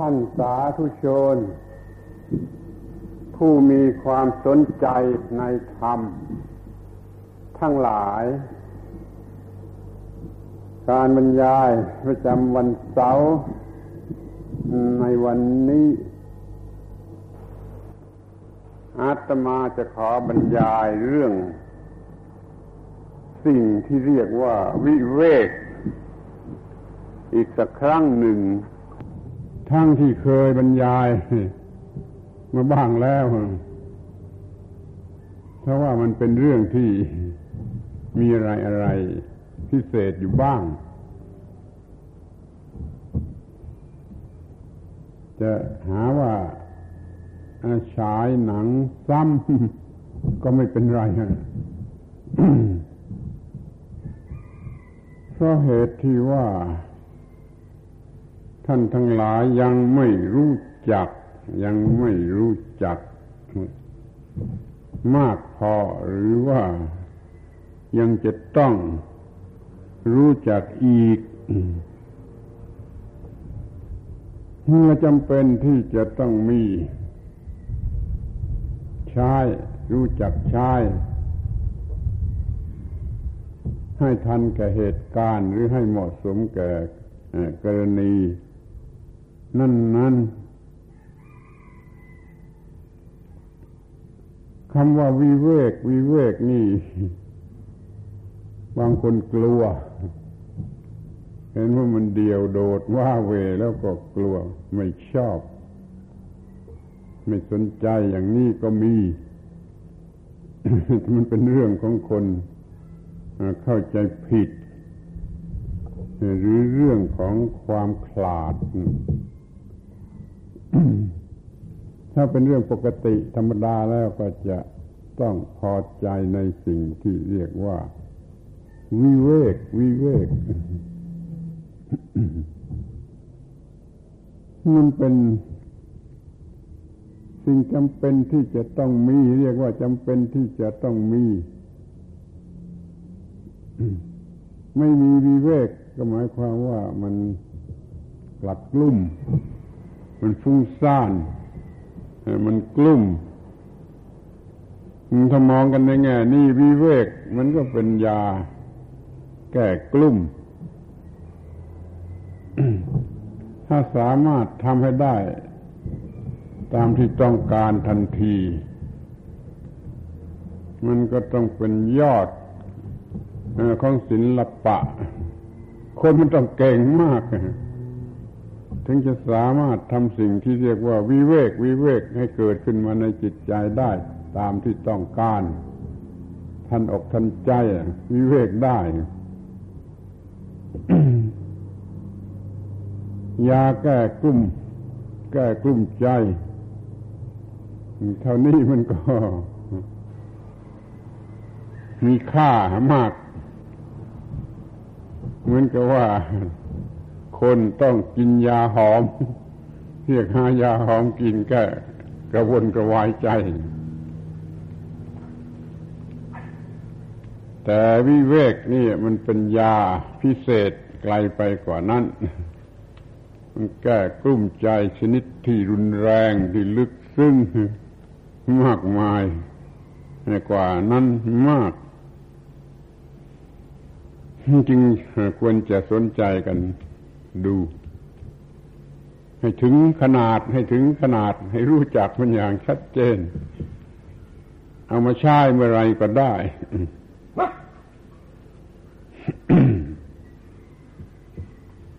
ท่านสาธุชน ผู้มีความสนใจในธรรม ทั้งหลาย การบรรยายประจำวันเสาร์ในวันนี้ อาตมาจะขอบรรยายเรื่อง สิ่งที่เรียกว่าวิเวก อีกสักครั้งหนึ่ง ทั้งที่เคยบรรยายมาบ้างแล้วเพราะว่ามันเป็นเรื่องที่มีอะไรอะไรพิเศษอยู่บ้าง จะหาว่าฉายหนังซ้ำก็ไม่เป็นไรเพราะเหตุที่ว่า ท่านทั้งหลายยังไม่รู้จัก ยังไม่รู้จัก มากพอหรือว่ายังจะต้องรู้จักอีกเมื่อจำเป็นที่จะต้องมีใช้รู้จักใช้ให้ทันแก่เหตุการณ์หรือให้เหมาะสมแก่กรณี นั่นนั้นคำว่าวิเวก วิเวกนี่ บางคนกลัว เห็นว่ามันเดียวโดดว่าเวแล้วก็กลัว ไม่ชอบ ไม่สนใจอย่างนี้ก็มี มันเป็นเรื่องของคนเข้าใจผิด หรือเรื่องของความขลาด ถ้าเป็นเรื่องปกติธรรมดาแล้วก็จะต้องพอใจในสิ่งที่เรียกว่า วิเวก วิเวก มันเป็น สิ่งจำเป็นที่จะต้องมี เรียกว่าจำเป็นที่จะต้องมี ไม่มีวิเวก ก็หมายความว่ามันกลัดกลุ่ม มันฟุ้งซ่าน มันกลุ่มถ้ามองกันในแง่นี้วิเวก มันก็เป็นยาแก้กลุ่ม ถ้าสามารถทำให้ได้ ตามที่ต้องการทันที มันก็ต้องเป็นยอดของศิลปะ คนมันต้องเก่งมาก ถึงจะสามารถทำสิ่งที่เรียกว่าวิเวกวิเวกให้เกิดขึ้นมาในจิตใจได้ตามที่ต้องการทันอกทันใจวิเวกได้ ยาแก้กลุ่ม แก้กลุ่มใจ เท่านี้มันก็ มีค่ามาก เหมือนกับว่า คนต้องกินยาหอม เรียกหายาหอมกินแก้กระวนกระวายใจ แต่วิเวกนี่มันเป็นยาพิเศษไกลไปกว่านั้น มันแก้กลุ้มใจชนิดที่รุนแรงที่ลึกซึ้งมากมายกว่านั้นมาก จึงควรจะสนใจกัน ดู ให้ถึงขนาดให้ถึงขนาด ให้รู้จักมันอย่างชัดเจน เอามาใช้เมื่อไรก็ได้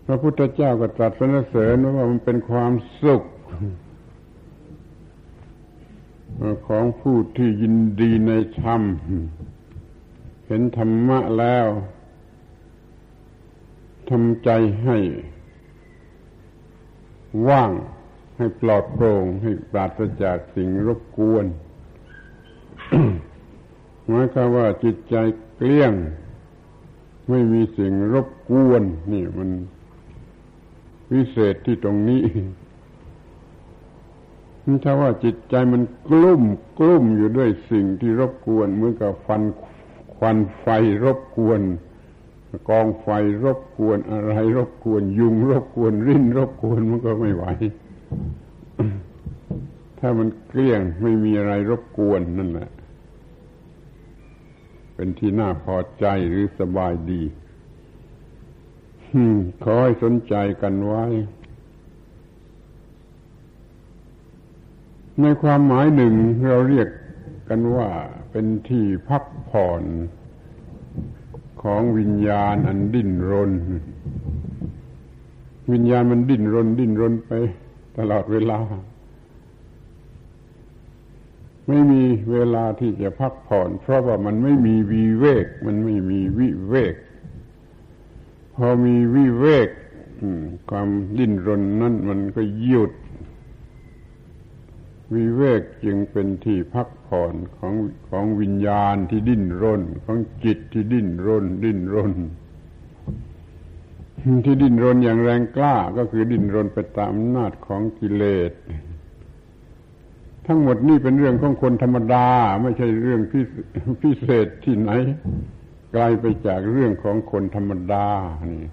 พระพุทธเจ้าก็ตรัสสรรเสริญว่ามันเป็นความสุข ของผู้ที่ยินดีในธรรม เห็นธรรมะแล้ว ทำใจให้ ว่างให้ปลอดโปร่งให้ปราศจากสิ่งรบกวนหมายความว่าจิตใจเกลี้ยง ไม่มีสิ่งรบกวน นี่มันวิเศษที่ตรงนี้ถ้าว่าจิตใจมันกลุ่มกลุ่มอยู่ด้วยสิ่งที่รบกวน เหมือนกับฟันควันไฟรบกวน กองไฟรบกวนอะไร รบกวนยุง รบกวนริ้น รบกวนมันก็ไม่ไหว ถ้ามันเกลี้ยงไม่มีอะไรรบกวนนั่นแหละ เป็นที่น่าพอใจหรือสบายดีขอให้สนใจกันไว้ ในความหมายหนึ่งเราเรียกกันว่าเป็นที่พักผ่อน ของวิญญาณอันดิ้นรน วิญญาณมันดิ้นรน ดิ้นรนไปตลอดเวลา ไม่มีเวลาที่จะพักผ่อน เพราะว่ามันไม่มีวีเวก มันไม่มีวิเวก พอมีวิเวกความดิ้นรนนั่นมันก็หยุด วิเวกจึงเป็นที่พักผ่อนของของวิญญาณที่ดิ้นรน ของจิตที่ดิ้นรน ดิ้นรน ที่ดิ้นรนอย่างแรงกล้าก็คือดิ้นรนไปตามอำนาจของกิเลส ทั้งหมดนี่เป็นเรื่องของคนธรรมดา ไม่ใช่เรื่องพิเศษที่ไหนไกลไปจากเรื่องของคนธรรมดานี่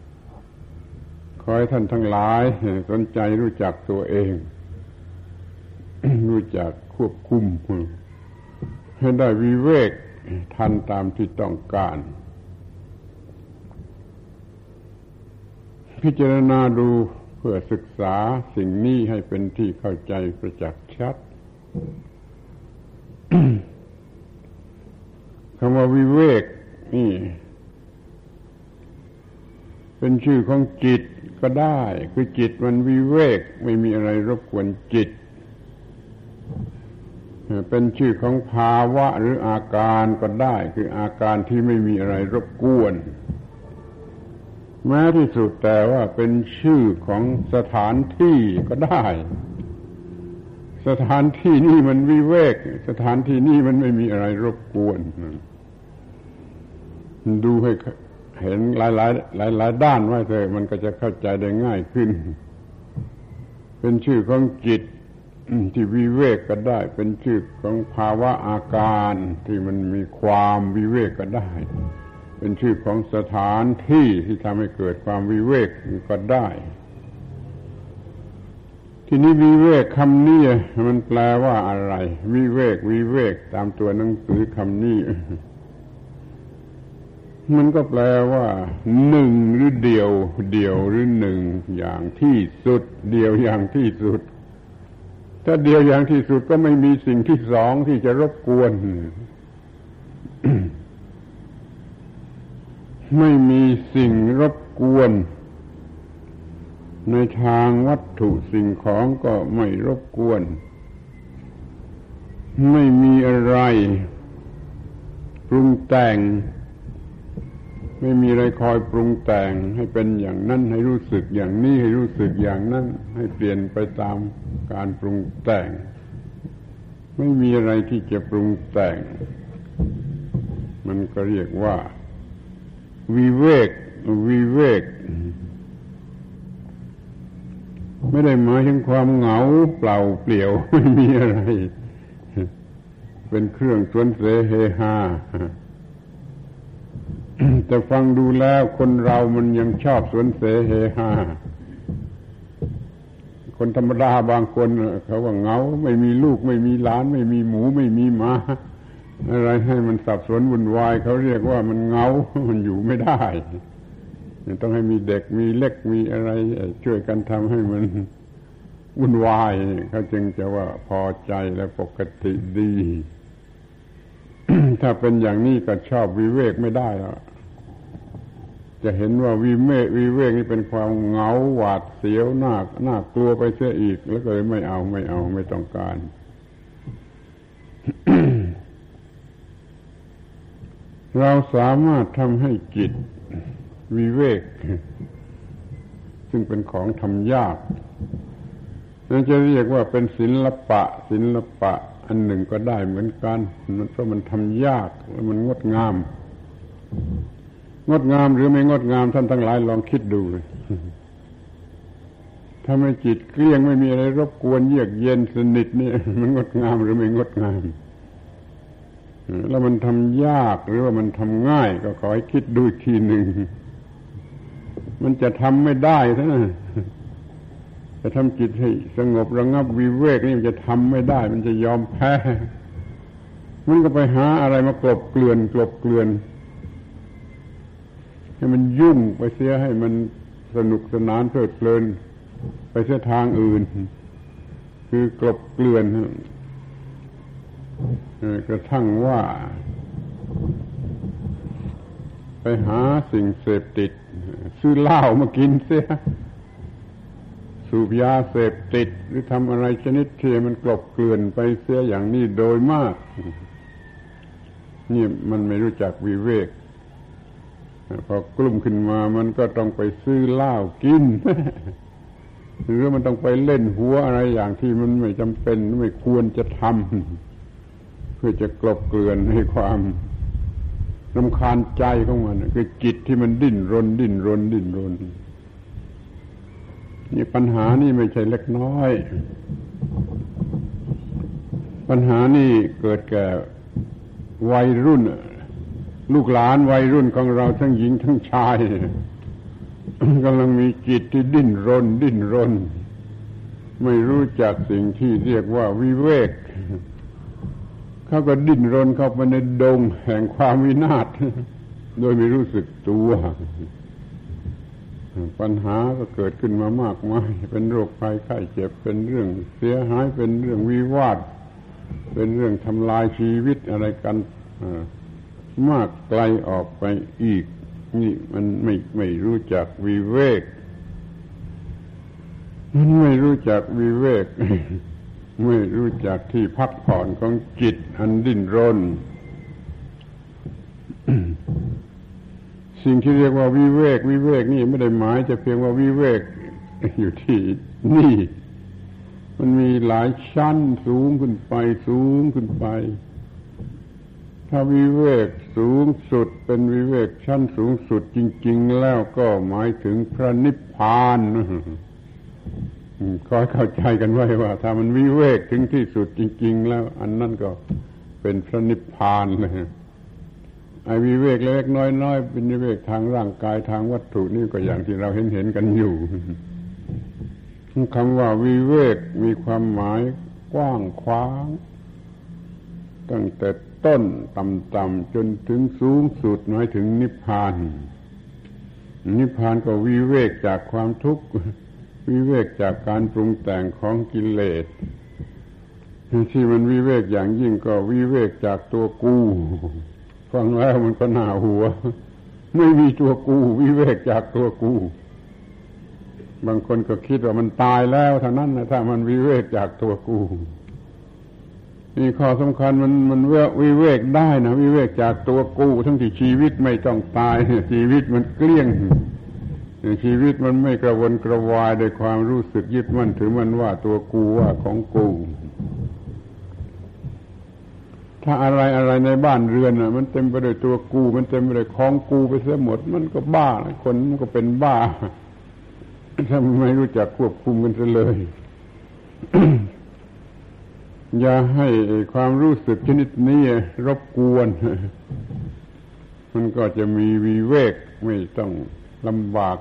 ขอให้ท่านทั้งหลาย สนใจรู้จักตัวเอง รู้จักควบคุมให้ได้วิเวกทันตามที่ต้องการ พิจารณาดูเพื่อศึกษาสิ่งนี้ให้เป็นที่เข้าใจประจักษ์ชัดคำว่าวิเวกนี่ เป็นชื่อของจิตก็ได้ คือจิตมันวิเวก ไม่มีอะไรรบกวนจิต เป็นชื่อของภาวะหรืออาการก็ได้ คืออาการที่ไม่มีอะไรรบกวน แม้ที่สุดแต่ว่าเป็นชื่อของสถานที่ก็ได้ สถานที่นี่มันวิเวก สถานที่นี่มันไม่มีอะไรรบกวน ดูให้เห็นหลายหลายหลายหลายด้านไว้เถอะมันก็จะเข้าใจได้ง่ายขึ้น เป็นชื่อของจิต ที่วิเวกก็ได้ เป็นชื่อของภาวะอาการที่มันมีความวิเวกก็ได้ เป็นชื่อของสถานที่ที่ทำให้เกิดความวิเวกก็ได้ ทีนี้วิเวกคำนี้มันแปลว่าอะไร วิเวกวิเวกตามตัวหนังสือคำนี้มันก็แปลว่าหนึ่งหรือเดียว เดียวหรือหนึ่งอย่างที่สุด เดียวอย่างที่สุด ถ้าเดียวอย่างที่สุดก็ไม่มีสิ่งที่สองที่จะรบกวน ไม่มีสิ่งรบกวน ในทางวัตถุสิ่งของก็ไม่รบกวน ไม่มีอะไร ปรุงแต่ง ไม่มีอะไรคอยปรุงแต่งให้เป็นอย่างนั้นให้รู้สึกอย่างนี้ให้รู้สึกอย่างนั้น ให้เปลี่ยนไปตามการปรุงแต่ง ไม่มีอะไรที่จะปรุงแต่ง มันก็เรียกว่า วิเวกวิเวก ไม่ได้หมายถึงความเหงาเปล่าเปลี่ยวไม่มีอะไร เป็นเครื่องสวนเสเฮฮา แต่ฟังดูแล้วคนเรามันยังชอบสวนเสเฮฮาคนธรรมดาบางคนเขาว่าเงาไม่มีลูกไม่มีหลาน ไม่มีหมูไม่มีหมาอะไรให้มันสับสนวุ่นวายเขาเรียกว่ามันเงา มันอยู่ไม่ได้ ต้องให้มีเด็กมีเล็กมีอะไร ช่วยกันทำให้มันวุ่นวายเขาจึงจะว่าพอใจและปกติดี ถ้าเป็นอย่างนี้ก็ชอบวิเวกไม่ได้แล้วจะเห็นว่าวิเมกวิเวกนี่เป็นความเหงาหวาดเสียวหน่าหน่ากลัวไปเสียอีก แล้วก็เลยไม่เอาไม่เอาไม่ต้องการ เราสามารถทำให้จิตวิเวก ซึ่งเป็นของทำยากนั่นจะเรียกว่าเป็นศิลปะศิลปะ อันหนึ่งก็ได้เหมือนกันเพราะมันทำยากและมันงดงาม งดงามหรือไม่งดงามท่านทั้งหลายลองคิดดูเลยถ้าไม่จิตเกลี้ยงไม่มีอะไรรบกวนเยือกเย็นสนิทนี่มันงดงามหรือไม่งดงามแล้วมันทำยากหรือว่ามันทำง่าย ก็ขอให้คิดดูทีหนึ่งมันจะทำไม่ได้ท่าน จะทำจิตให้สงบระงับวิเวกนี่มันจะทำไม่ได้ มันจะยอมแพ้ มันก็ไปหาอะไรมากลบเกลื่อนกลบเกลื่อนให้มันยุ่งไปเสียให้มันสนุกสนานเพลิดเพลิน ไปเสียทางอื่น คือกลบเกลื่อนกระทั่งว่า ไปหาสิ่งเสพติด ซื้อเหล้ามากินเสีย สูบยาเสพติด หรือทำอะไรชนิดที่มันกลบเกลื่อนไปเสียอย่างนี้โดยมาก นี่มันไม่รู้จักวิเวกพอกลุ่มขึ้นมามันก็ต้องไปซื้อเหล้ากิน หรือมันต้องไปเล่นหัวอะไรอย่างที่มันไม่จำเป็นไม่ควรจะทำเพื่อจะกลบเกลื่อนให้ความรำคาญใจของมัน คือจิตที่มันดิ้นรน ดิ้นรน ดิ้นรน นี่ปัญหานี่ไม่ใช่เล็กน้อย ปัญหานี่เกิดแก่วัยรุ่น ลูกหลานวัยรุ่นของเราทั้งหญิงทั้งชายกำลังมีจิตที่ดิ้นรน ดิ้นรน ไม่รู้จักสิ่งที่เรียกว่าวิเวกเขาก็ดิ้นรนเข้าไปในดงแห่งความวินาศโดยไม่รู้สึกตัว ปัญหาก็เกิดขึ้นมามากมาย เป็นโรคภัยไข้เจ็บเป็นเรื่องเสียหายเป็นเรื่องวิวาท เป็นเรื่องทำลายชีวิตอะไรกันมากไกลออกไปอีก นี่มันไม่ไม่รู้จักวิเวก มันไม่รู้จักวิเวก ไม่รู้จักที่พักผ่อนของจิตอันดิ้นรน สิ่งที่เรียกว่าวิเวก วิเวกนี่ไม่ได้หมายจะเพียงว่าวิเวกอยู่ที่นี่ มันมีหลายชั้นสูงขึ้นไป สูงขึ้นไป ถ้าวิเวกสูงสุดเป็นวิเวกชั้นสูงสุดจริง ๆ แล้วก็หมายถึงพระนิพพานคอยเข้าใจกันไว้ว่า ถ้ามันวิเวกถึงที่สุดจริง ๆ แล้ว อันนั้นก็เป็นพระนิพพานเลย ไอ้วิเวกเล็กน้อยๆเป็นวิเวกทางร่างกายทางวัตถุนี่ก็อย่างที่เราเห็นเห็นกันอยู่คำว่าวิเวกมีความหมายกว้างขวาง ตั้งแต่ต้นต่ำๆจนถึงสูงสุดหมายถึงนิพพาน นิพพานก็วิเวกจากความทุกข์วิเวกจากการปรุงแต่งของกิเลสที่มันวิเวกอย่างยิ่งก็วิเวกจากตัวกู ฟังแล้วมันก็หนาหัว ไม่มีตัวกูวิเวกจากตัวกู บางคนก็คิดว่ามันตายแล้วเท่านั้นนะถ้ามันวิเวกจากตัวกูนี่ข้อสำคัญมันมันวิเวกได้นะวิเวกจากตัวกู้ทั้งที่ชีวิตไม่ต้องตายชีวิตมันเกลี้ยงชีวิตมันไม่กระวนกระวายด้วยความรู้สึกยึดมั่นถือมันว่าตัวกูว่าของกู ถ้าอะไรอะไรในบ้านเรือนอะมันเต็มไปด้วยตัวกู มันเต็มไปด้วยของกูไปเสียหมด มันก็บ้าคนมันก็เป็นบ้าถ้าไม่รู้จักควบคุมกันเลย อย่าให้ความรู้สึกชนิดนี้รบกวน มันก็จะมีวีเวกไม่ต้องลำบาก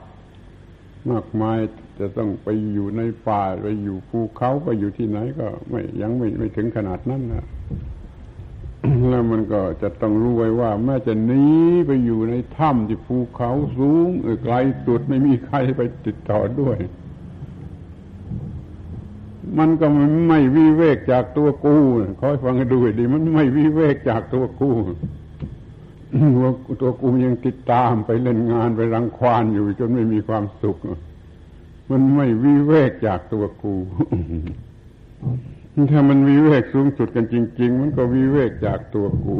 มากมายจะต้องไปอยู่ในป่าไปอยู่ภูเขาไปอยู่ที่ไหนก็ไม่ยังไม่ไม่ถึงขนาดนั้นนะ แล้วมันก็จะต้องรู้ไว้ว่า แม้จะหนีไปอยู่ในถ้ำที่ภูเขาสูงไกลสุดไม่มีใครไปติดต่อด้วย มันก็ไม่วิเวกจากตัวกูคอยฟังให้ดูดีมันไม่วิเวกจากตัวกูว่าตัวกูยังติดตามไปเล่นงานไปรังควานอยู่จนไม่มีความสุข มันไม่วิเวกจากตัวกู ถ้ามันวิเวกสูงสุดกันจริง ๆ มันก็วิเวกจากตัวกู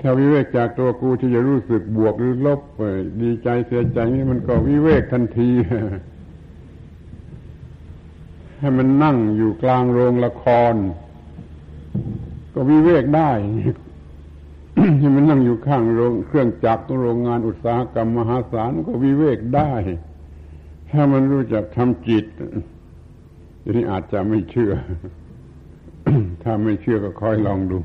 ถ้าวิเวกจากตัวกูที่จะรู้สึกบวกหรือลบดีใจเสียใจนี่มันก็วิเวกทันทีให้มันนั่งอยู่กลางโรงละคร ก็วิเวกได้ให้มันนั่งอยู่ข้างโรงเครื่องจักรโรงงานอุตสาหกรรมมหาศาลก็วิเวกได้ ถ้ามันรู้จักทำจิตทีนี้อาจจะไม่เชื่อ ถ้าไม่เชื่อก็คอยลองดู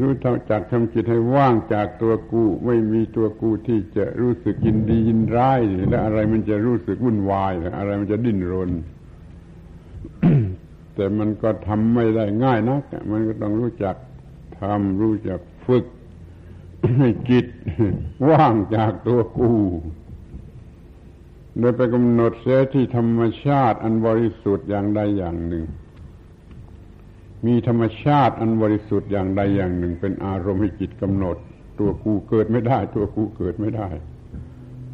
รู้จักทำจิตให้ว่างจากตัวกู ไม่มีตัวกูที่จะรู้สึกยินดียินร้าย และอะไรมันจะรู้สึกวุ่นวายอะไรมันจะดิ้นรน แต่มันก็ทำไม่ได้ง่ายนัก มันก็ต้องรู้จักทำรู้จักฝึกให้จิตว่างจากตัวกู โดยไปกำหนดเสียที่ธรรมชาติอันบริสุทธิ์อย่างใดอย่างหนึ่ง มีธรรมชาติอันบริสุทธิ์อย่างใดอย่างหนึ่ง เป็นอารมณ์ให้จิตกำหนด ตัวกูเกิดไม่ได้ ตัวกูเกิดไม่ได้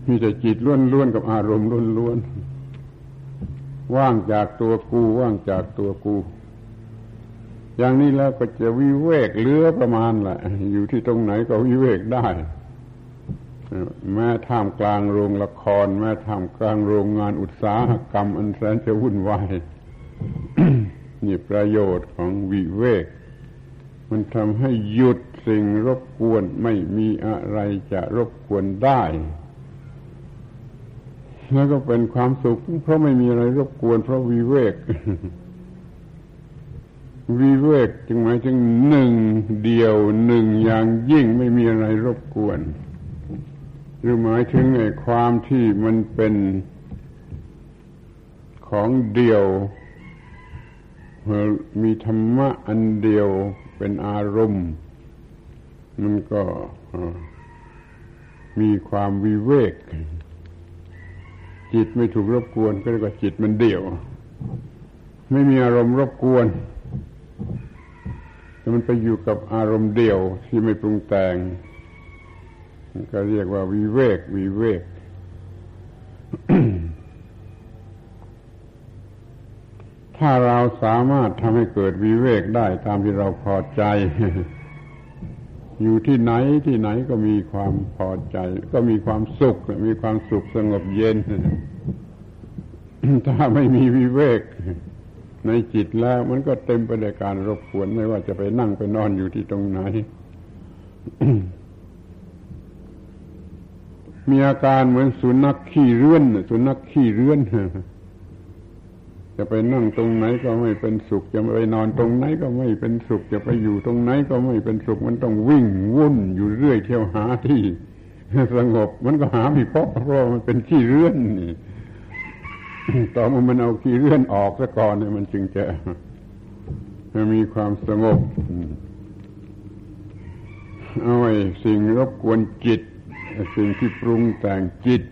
มีแต่จิตล้วนๆกับอารมณ์ล้วนๆว่างจากตัวกูว่างจากตัวกู อย่างนี้แล้วก็จะวิเวกเลือประมาณแหละอยู่ที่ตรงไหนก็วิเวกได้ แม้ท่ามกลางโรงละคร แม้ท่ามกลางโรงงานอุตสาหกรรม อันแสนจะวุ่นวายนี่ประโยชน์ของวิเวก มันทำให้หยุดสิ่งรบกวนไม่มีอะไรจะรบกวนได้ แล้วก็เป็นความสุข เพราะไม่มีอะไรรบกวน เพราะวิเวกวิเวกจึงหมายถึงหนึ่งเดียวหนึ่งอย่างยิ่งไม่มีอะไรรบกวน หรือหมายถึงไอ้ความที่มันเป็นของเดียว มีธรรมะอันเดียวเป็นอารมณ์ มันก็มีความวิเวก จิตไม่ถูกรบกวนก็เรียกว่าจิตมันเดี่ยว ไม่มีอารมณ์รบกวน แต่มันไปอยู่กับอารมณ์เดียวที่ไม่ปรุงแต่ง ก็เรียกว่าวิเวกวิเวก ถ้าเราสามารถทำให้เกิดวิเวกได้ตามที่เราพอใจ อยู่ที่ไหนที่ไหนก็มีความพอใจ ก็มีความสุข มีความสุขสงบเย็น ถ้าไม่มีวิเวกในจิตแล้วมันก็เต็มไปด้วยการรบกวนไม่ว่าจะไปนั่งไปนอนอยู่ที่ตรงไหน มีอาการเหมือนสุนัขขี้เรื่อนสุนัขขี้เรื่อนจะไปนั่งตรงไหนก็ไม่เป็นสุข จะไปนอนตรงไหนก็ไม่เป็นสุข จะไปอยู่ตรงไหนก็ไม่เป็นสุข มันต้องวิ่งวุ่นอยู่เรื่อยเที่ยวหาที่สงบ มันก็หาไม่พบเพราะมันเป็นขี้เรื่อนนี่ต่อมามันเอาขี้เรื่อนออกซะก่อนเนี่ยมันจึงจะมีความสงบเอาไอ้สิ่งรบกวนจิต สิ่งที่ปรุงแต่งจิต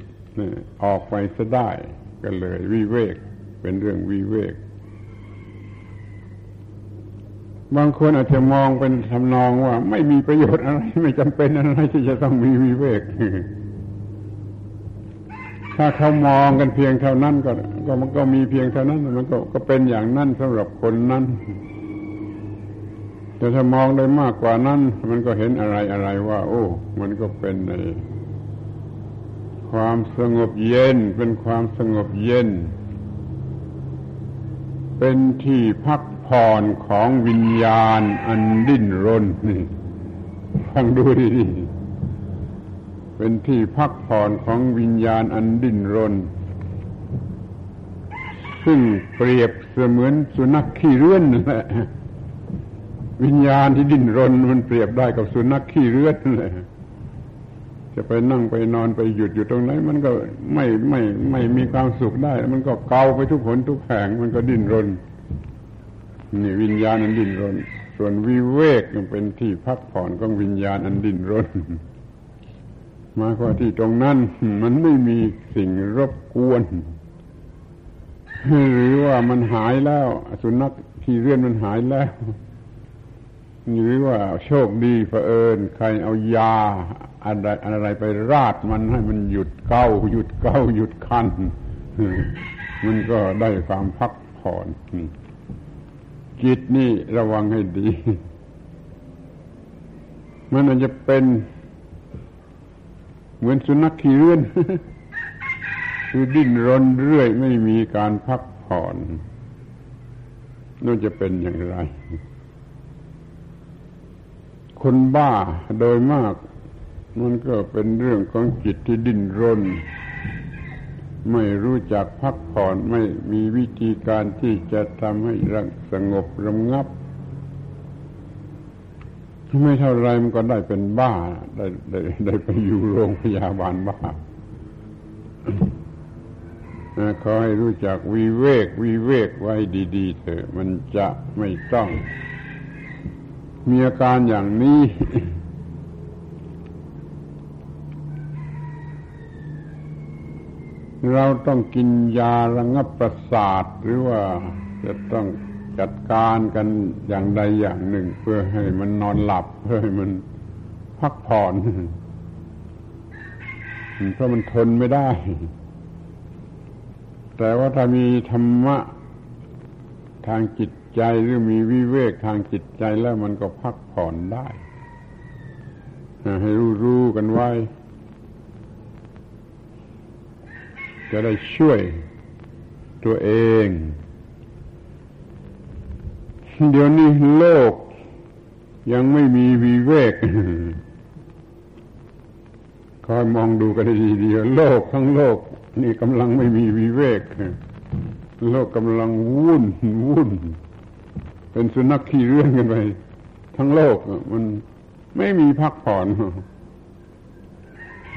ออกไปซะได้ก็เลยวิเวก เป็นเรื่องวิเวก บางคนอาจจะมองเป็นทำนองว่า ไม่มีประโยชน์อะไร ไม่จำเป็นอะไรที่จะต้องมีวิเวก ถ้าเขามองกันเพียงเท่านั้นก็ก็มันก็มีเพียงเท่านั้นมันก็ก็เป็นอย่างนั้นสำหรับคนนั้นแต่ถ้ามองได้มากกว่านั้น มันก็เห็นอะไรอะไรว่า โอ้ มันก็เป็นใน ความสงบเย็น เป็นความสงบเย็น เป็นที่พักผ่อนของวิญญาณอันดิ้นรนนี่ฟังดูดีๆเป็นที่พักผ่อนของวิญญาณอันดิ้นรน ซึ่งเปรียบเสมือนสุนัขขี้เรื่อนนั่นแหละวิญญาณที่ดิ้นรนมันเปรียบได้กับสุนัขขี้เรื่อนนั่นแหละ จะไปนั่งไปนอนไปหยุดอยู่ตรงไหน มันก็ไม่ไม่ไม่มีความสุขได้ มันก็เกาไปทุกผลทุกแห่งมันก็ดิ้นรนนี่วิญญาณอันดิ้นรน ส่วนวิเวกยังเป็นที่พักผ่อนของวิญญาณอันดิ้นรนมาว่าที่ตรงนั้นมันไม่มีสิ่งรบกวน หรือว่ามันหายแล้ว สุนัขที่เรื่อนมันหายแล้วหรือว่าโชคดีเผอิญ ใครเอายา อะไรอะไรไปราดมันให้มันหยุดเก้าหยุดเก้าหยุดคันมันก็ได้ความพักผ่อนจิตนี่ระวังให้ดี มันอาจจะเป็นเหมือนสุนัขขี้เลื่อนคือดิ้นรนเรื่อยไม่มีการพักผ่อนน่าจะเป็นอย่างไร คนบ้าโดยมาก มันก็เป็นเรื่องของจิตที่ดิ้นรน ไม่รู้จักพักผ่อนไม่มีวิธีการที่จะทำให้รังสงบระงับไม่เท่าไรมันก็ได้เป็นบ้า ได้ได้ได้ไปอยู่โรงพยาบาลบ้าขอให้รู้จักวิเวก วิเวกไว้ดีๆเถอะ มันจะไม่ต้อง มีอาการอย่างนี้ เราต้องกินยาระงับประสาท หรือว่าจะต้องจัดการกันอย่างใดอย่างหนึ่ง เพื่อให้มันนอนหลับ เพื่อให้มันพักผ่อนเพราะมันทนไม่ได้ แต่ว่าถ้ามีธรรมะทางจิตใจหรือมีวิเวกทางจิตใจแล้วมันก็พักผ่อนได้ ให้รู้รู้กันไว้ จะได้ช่วยตัวเอง เดี๋ยวนี้โลกยังไม่มีวิเวกคอยมองดูกันดีๆโลกทั้งโลก นี่กำลังไม่มีวิเวก โลกกำลังวุ่นวุ่น เป็นสุนัขขี่เรื่องกันไป ทั้งโลกมันไม่มีพักผ่อน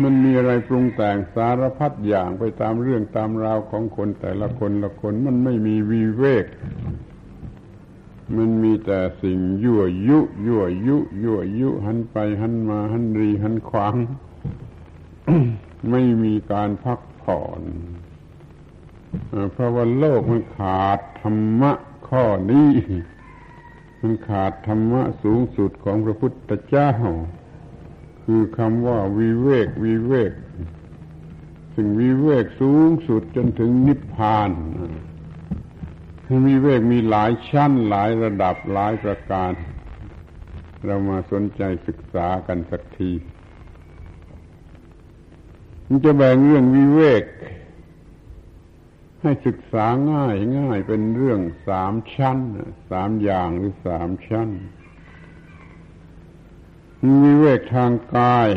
มันมีอะไรปรุงแต่งสารพัดอย่างไปตามเรื่องตามราวของคนแต่ละคนละคนมันไม่มีวิเวก มันมีแต่สิ่งยั่วยุยั่วยุยั่วยุ หันไปหันมาหันรีหันขวาง ไม่มีการพักผ่อนเพราะว่าโลกมันขาดธรรมะข้อนี้ มันขาดธรรมะสูงสุดของพระพุทธเจ้า คือคำว่าวิเวกวิเวกซึ่งวิเวกสูงสุดจนถึงนิพพานวิเวกมีหลายชั้นหลายระดับหลายประการ เรามาสนใจศึกษากันสักทีมันจะแบ่งเรื่องวิเวก ให้ศึกษาง่ายง่ายเป็นเรื่องสามชั้นสามอย่างหรือสามชั้น วิเวกทางกาย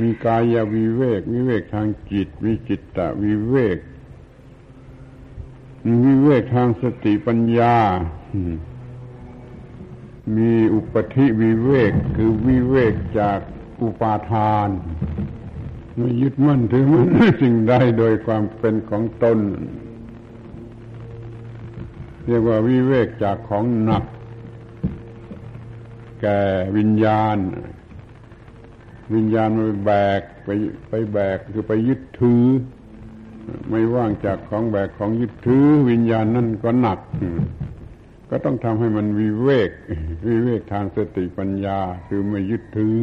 มีกายวิเวก วิเวกทางจิตวิจิตตวิเวกวิเวกทางสติปัญญา มีอุปธิวิเวกคือวิเวกจากอุปาทานไม่ยึดมั่นถือมั่นสิ่งใดโดยความเป็นของตน เรียกว่าวิเวกจากของหนัก แก่วิญญาณ วิญญาณมันแบกไปไปแบกคือไปยึดถือ ไม่ว่างจากของแบกของยึดถือ วิญญาณนั่นก็หนัก ก็ต้องทำให้มันวิเวก วิเวกทางสติปัญญา คือไม่ยึดถือ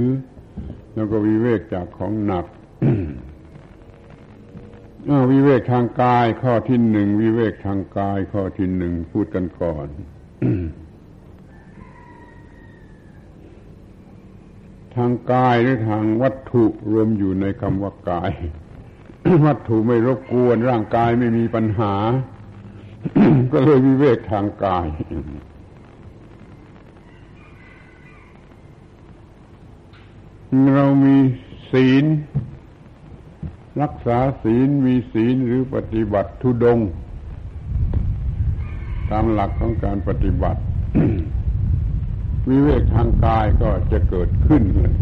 แล้วก็วิเวกจากของหนักวิเวกทางกายข้อที่หนึ่งวิเวกทางกายข้อที่หนึ่งพูดกันก่อน ทางกายหรือทางวัตถุรวมอยู่ในคำว่ากาย วัตถุไม่รบกวน ร่างกายไม่มีปัญหา ก็เลยวิเวกทางกายเรามีศีล รักษาศีลมีศีลหรือปฏิบัติทุดง ตามหลักของการปฏิบัติ วิเวกทางกายก็จะเกิดขึ้นเลย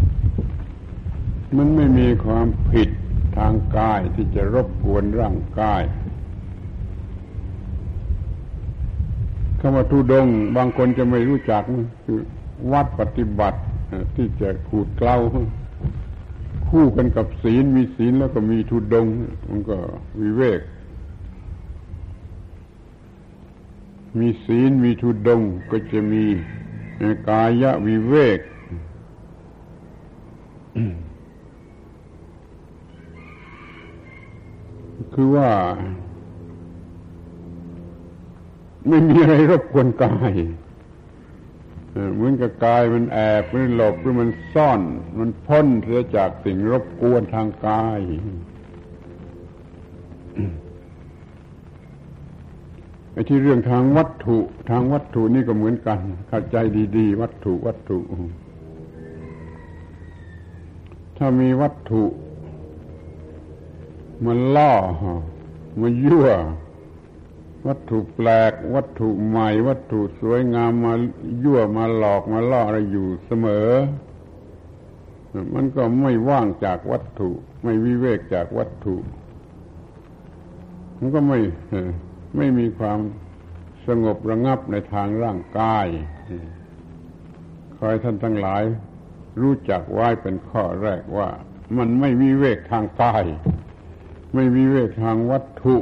มันไม่มีความผิดทางกายที่จะรบกวนร่างกายคำว่าทุดง บางคนจะไม่รู้จักคือวัดปฏิบัติที่จะขูดเกลาคู่กันกับศีลมีศีลแล้วก็มีทุดง มันก็วิเวก มีศีลมีทุดงก็จะมี กายวิเวก คือว่า ไม่มีอะไรรบกวนกายเหมือนกับกายมันแอบมันหลบหรือมันซ่อน มันพ้นเสียจากสิ่งรบกวนทางกาย ไอ้ที่เรื่องทางวัตถุ ทางวัตถุนี่ก็เหมือนกัน เข้าใจดี ๆ วัตถุวัตถุ ถ้ามีวัตถุมันล่อมันยั่ว วัตถุแปลก วัตถุใหม่ วัตถุสวยงามมายั่วมาหลอกมาล่ออะไรอยู่เสมอ มันก็ไม่ว่างจากวัตถุ ไม่วิเวกจากวัตถุ มันก็ไม่ ไม่มีความสงบระงับในทางร่างกายคอยท่านทั้งหลาย รู้จักไว้เป็นข้อแรกว่า มันไม่วิเวกทางกาย ไม่วิเวกทางวัตถุ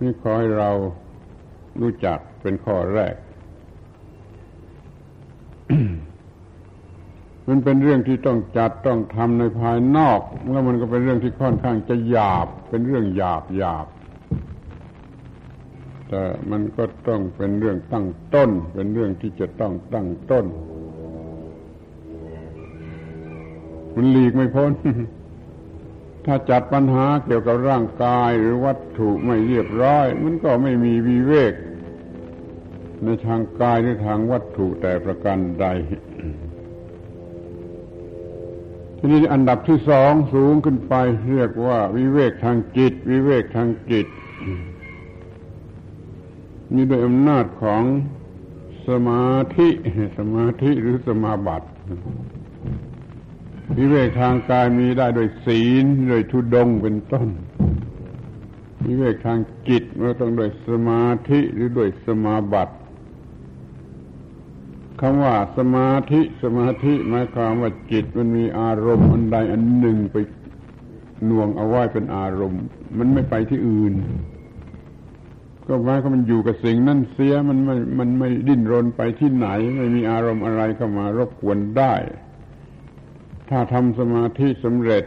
นี่ขอให้เรารู้จักเป็นข้อแรก มันเป็นเรื่องที่ต้องจัดต้องทำในภายนอก แล้วมันก็เป็นเรื่องที่ค่อนข้างจะหยาบ เป็นเรื่องหยาบหยาบแต่มันก็ต้องเป็นเรื่องตั้งต้น เป็นเรื่องที่จะต้องตั้งต้น มันหลีกไม่พ้น ถ้าจัดปัญหาเกี่ยวกับร่างกายหรือวัตถุไม่เรียบร้อย มันก็ไม่มีวิเวก ในทางกายหรือทางวัตถุแต่ประการใด ทีนี้อันดับที่สองสูงขึ้นไปเรียกว่าวิเวกทางจิต วิเวกทางจิตนี่โดยอำนาจของสมาธิสมาธิหรือสมาบัติวิเวกทางกายมีได้โดยศีลโดยทุดงเป็นต้นวิเวกทางจิตมันต้องโดยสมาธิหรือโดยสมาบัติ คำว่าสมาธิสมาธิหมายความว่าจิตมันมีอารมณ์อันใดอันหนึ่งไปหน่วงเอาไว้เป็นอารมณ์ มันไม่ไปที่อื่น ก็หมายความมันอยู่กับสิ่งนั่นเสียมันไม่มันไม่ดิ้นรนไปที่ไหน ไม่มีอารมณ์อะไรเข้ามารบกวนได้ ถ้าทำสมาธิสำเร็จ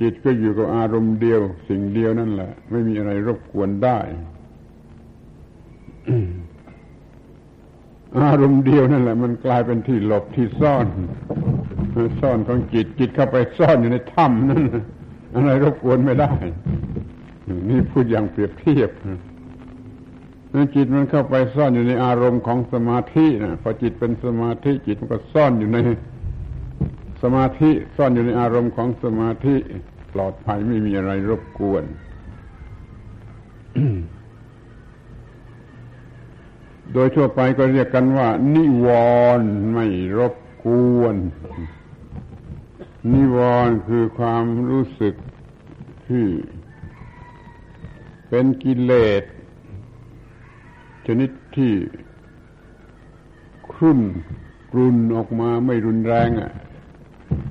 จิตก็อยู่กับอารมณ์เดียว สิ่งเดียวนั่นแหละ ไม่มีอะไรรบกวนได้ อารมณ์เดียวนั่นแหละ มันกลายเป็นที่หลบที่ซ่อนซ่อนของจิตจิตเข้าไปซ่อนอยู่ในถ้ำนั่นอะไรรบกวนไม่ได้ นี่พูดอย่างเปรียบเทียบนั่นจิตมันเข้าไปซ่อนอยู่ในอารมณ์ของสมาธินะพอจิตเป็นสมาธิจิตมันก็ซ่อนอยู่ในสมาธิซ่อนอยู่ในอารมณ์ของสมาธิปลอดภัยไม่มีอะไรรบกวน โดยทั่วไปก็เรียกกันว่า นิวรณ์ไม่รบกวน นิวรณ์คือความรู้สึกที่เป็นกิเลสชนิดที่ครุ่นกรุนออกมาไม่รุนแรงอะ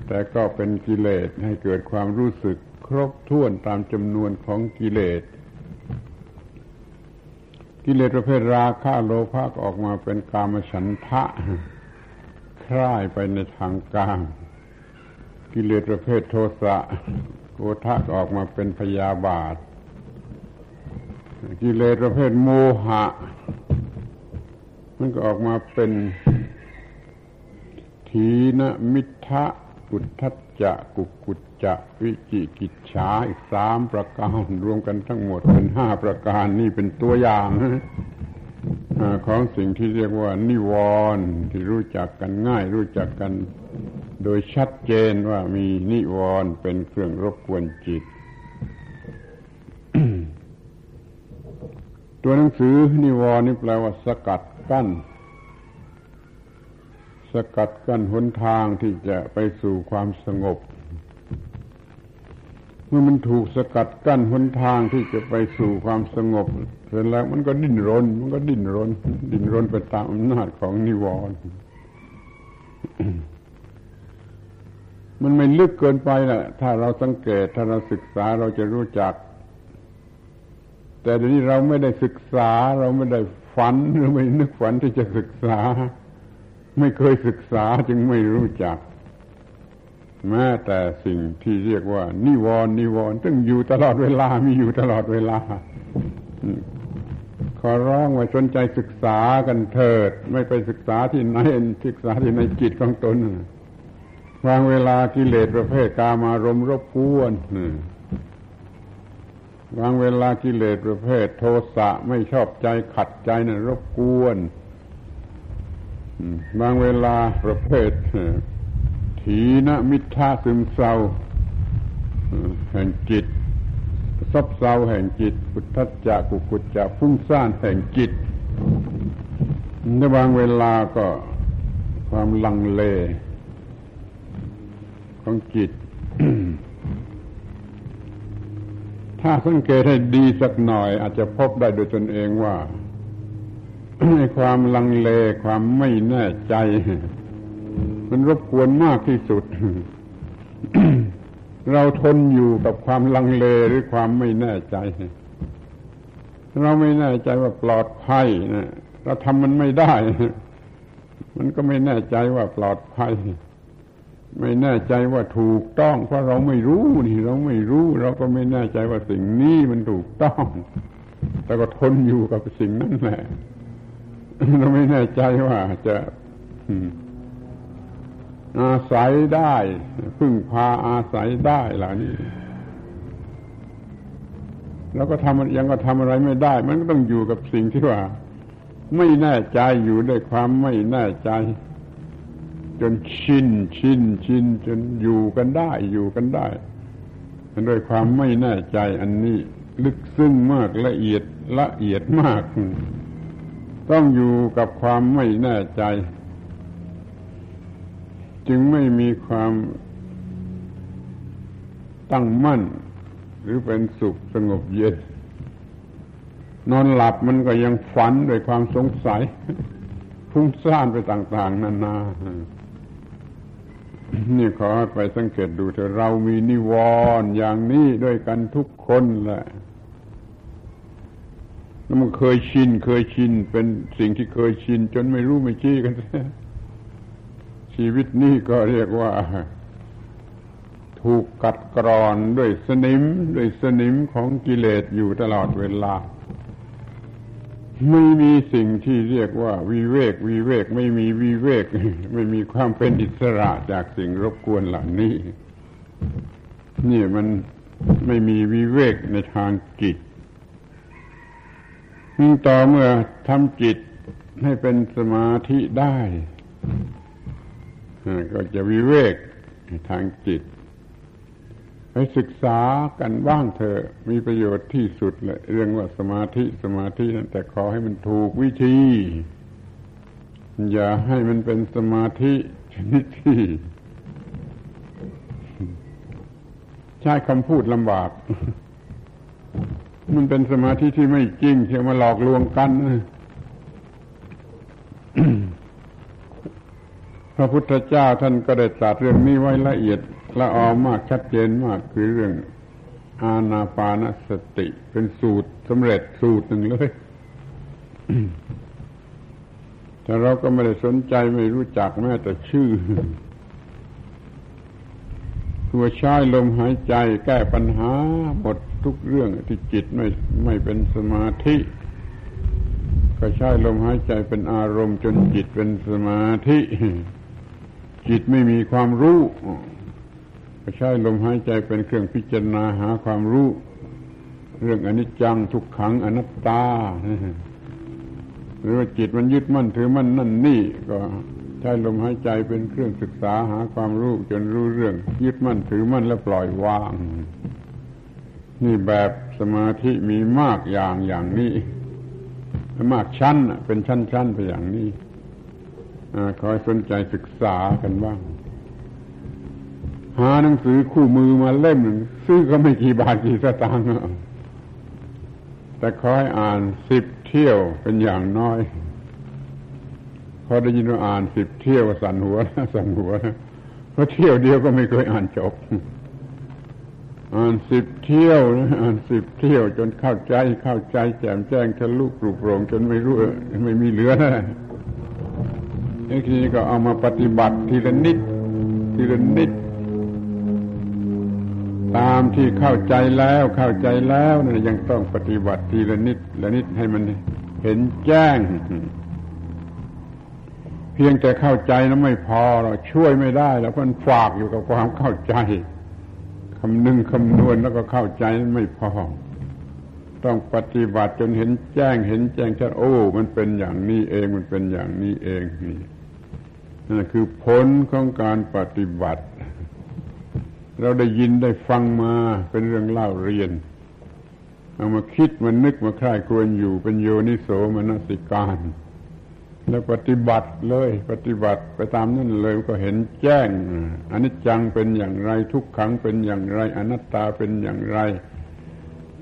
แต่ก็เป็นกิเลสให้เกิดความรู้สึกครบถ้วนตามจำนวนของกิเลส กิเลสประเภทราคะโลภะออกมาเป็นกามฉันทะคล้ายไปในทางกาม กิเลสประเภทโทสะโกทะออกมาเป็นพยาบาท กิเลสประเภทโมหะ มันก็ออกมาเป็นทีนมิทะ กุทัจจะกุกุจจะวิจิกิจฉาอีกสามประการ รวมกันทั้งหมดเป็นห้าประการนี่เป็นตัวอย่างของสิ่งที่เรียกว่า นิวรณ์ที่รู้จักกันง่าย รู้จักกัน โดยชัดเจนว่ามีนิวรณ์เป็นเครื่องรบกวนจิต ตัวหนังสือนิวรณ์นี่แปลว่าสกัดกั้น สกัดกั้นหนทางที่จะไปสู่ความสงบ เมื่อมันถูกสกัดกั้นหนทางที่จะไปสู่ความสงบ เสร็จแล้วมันก็ดิ้นรน มันก็ดิ้นรน ดิ้นรนไปตามอำนาจของนิวรณ์มันไม่ลึกเกินไปนะถ้าเราสังเกตถ้าเราศึกษาเราจะรู้จัก แต่เดี๋ยวนี้เราไม่ได้ศึกษา เราไม่ได้ฝันหรือไม่นึกฝันที่จะศึกษา ไม่เคยศึกษาจึงไม่รู้จัก แม้แต่สิ่งที่เรียกว่า นิวรณ์นิวรณ์ซึ่งอยู่ตลอดเวลามีอยู่ตลอดเวลาขอร้องว่าสนใจศึกษากันเถิด ไม่ไปศึกษาที่ไหนศึกษาที่ในจิตของตนวางเวลากิเลสประเภทกามารมรบกวนวางเวลากิเลสประเภท โทสะไม่ชอบใจขัดใจนะ่ะรบกวน บางเวลาประเภทถีนมิทาซึมเศร้าแห่งจิตซบเซาแห่งจิตพุทธัจจะกุกุจจะฟุ้งซ่านแห่งจิตในบางเวลาก็ความลังเลของจิต ถ้าสังเกตให้ดีสักหน่อย อาจจะพบได้โดยตนเองว่า ความลังเลความไม่แน่ใจ มันรบกวนมากที่สุด เราทนอยู่กับความลังเลหรือความไม่แน่ใจ เราไม่แน่ใจว่าปลอดภัยนะเราทำมันไม่ได้ มันก็ไม่แน่ใจว่าปลอดภัย ไม่แน่ใจว่าถูกต้อง เพราะเราไม่รู้นี่ เราไม่รู้ เราก็ไม่แน่ใจว่าสิ่งนี้มันถูกต้อง แต่ก็ทนอยู่กับสิ่งนั้นแหละ เราไม่แน่ใจว่าจะอาศัยได้พึ่งพาอาศัยได้เหล่านี้เราก็ทำยังก็ทำอะไรไม่ได้ มันก็ต้องอยู่กับสิ่งที่ว่า ไม่แน่ใจอยู่ด้วยความไม่แน่ใจ จนชินชินชินจนอยู่กันได้อยู่กันได้ด้วยความไม่แน่ใจอันนี้ ลึกซึ้งมากละเอียดละเอียดมาก ต้องอยู่กับความไม่แน่ใจ จึงไม่มีความตั้งมั่น หรือเป็นสุขสงบเย็นนอนหลับมันก็ยังฝันด้วยความสงสัยพุ่งซ่านไปต่าง ๆ นานานี่ขอไปสังเกตดูเถอะเรามีนิวรณ์อย่างนี้ด้วยกันทุกคนแหละ แล้วมันเคยชินเคยชินเป็นสิ่งที่เคยชิน จนไม่รู้ไม่ชี้กันชีวิตนี้ก็เรียกว่า ถูกกัดกรอนด้วยสนิมด้วยสนิมของกิเลสอยู่ตลอดเวลา ไม่มีสิ่งที่เรียกว่าวิเวกวิเวกไม่มีวิเวก ไม่มีความเป็นอิสระจากสิ่งรบกวนเหล่านี้นี่มันไม่มีวิเวกในทางจิต ต่อเมื่อทำจิตให้เป็นสมาธิได้ก็จะวิเวกทางจิตไปศึกษากันบ้างเถอะมีประโยชน์ที่สุดเลยเรื่องว่าสมาธิสมาธินั้นแต่ขอให้มันถูกวิธี อย่าให้มันเป็นสมาธิชนิดที่ ใช้คำพูดลำบาก มันเป็นสมาธิที่ไม่จริงเที่มาหลอกลวงกันพระพุทธเจ้าท่านก็ได้ตรัสเรื่องนี้ไว้ละเอียดละออมากชัดเจนมากคือเรื่องอาณาปานสติ เป็นสูตรสำเร็จสูตรหนึ่งเลยแต่เราก็ไม่ได้สนใจไม่รู้จักแม้แต่ชื่อตัวใช้ลมหายใจแก้ปัญหาหมด ทุกเรื่องที่จิตไม่ไม่เป็นสมาธิ ก็ใช้ลมหายใจเป็นอารมณ์จนจิตเป็นสมาธิ จิตไม่มีความรู้ ก็ใช้ลมหายใจเป็นเครื่องพิจารณาหาความรู้ เรื่องอนิจจังทุกขังอนัตตา หรือว่าจิตมันยึดมั่นถือมั่นนั่นนี่ก็ใช้ลมหายใจเป็นเครื่องศึกษาหาความรู้จนรู้เรื่อง ยึดมั่นถือมั่นแล้วปล่อยวาง นี่แบบสมาธิมีมากอย่างอย่างนี้มากชั้นเป็นชั้นๆไปอย่างนี้คอยสนใจศึกษากันบ้าง หาหนังสือคู่มือมาเล่มหนึ่งซื้อก็ไม่กี่บาทกี่สตางค์แต่คอยอ่านสิบเที่ยวเป็นอย่างน้อย พอได้ยินว่าอ่านสิบเที่ยวสั่นหัวสั่นหัวเพราะเที่ยวเดียวก็ไม่เคยอ่านจบ อ่านสิบเที่ยวอ่านสิบเที่ยว จนเข้าใจเข้าใจ แจ่มแจ้งทะลุปลุกโปร่งจนไม่รู้ไม่มีเหลือนะนี่ทีนี้ก็เอามาปฏิบัติทีละนิด ทีละนิด ตามที่เข้าใจแล้วเข้าใจแล้วนะยังต้องปฏิบัติทีละนิดละนิดให้มันเห็นแจ้ง เพียงแต่เข้าใจนั้นไม่พอเราช่วยไม่ได้ แล้วมันฝากอยู่กับความเข้าใจ คำนึงคำนวณแล้วก็เข้าใจไม่พอ ต้องปฏิบัติจนเห็นแจ้งเห็นแจ้งชัดโอ้ มันเป็นอย่างนี้เองมันเป็นอย่างนี้เองนี่นั่นคือผลของการปฏิบัติ เราได้ยินได้ฟังมาเป็นเรื่องเล่าเรียน เอามาคิดมันนึกมาคลายครวนอยู่เป็นโยนิโสมนสิการ แล้วปฏิบัติเลย ปฏิบัติไปตามนั่นเลยก็เห็นแจ้งอนิจจังเป็นอย่างไรทุกขังเป็นอย่างไร อนัตตาเป็นอย่างไร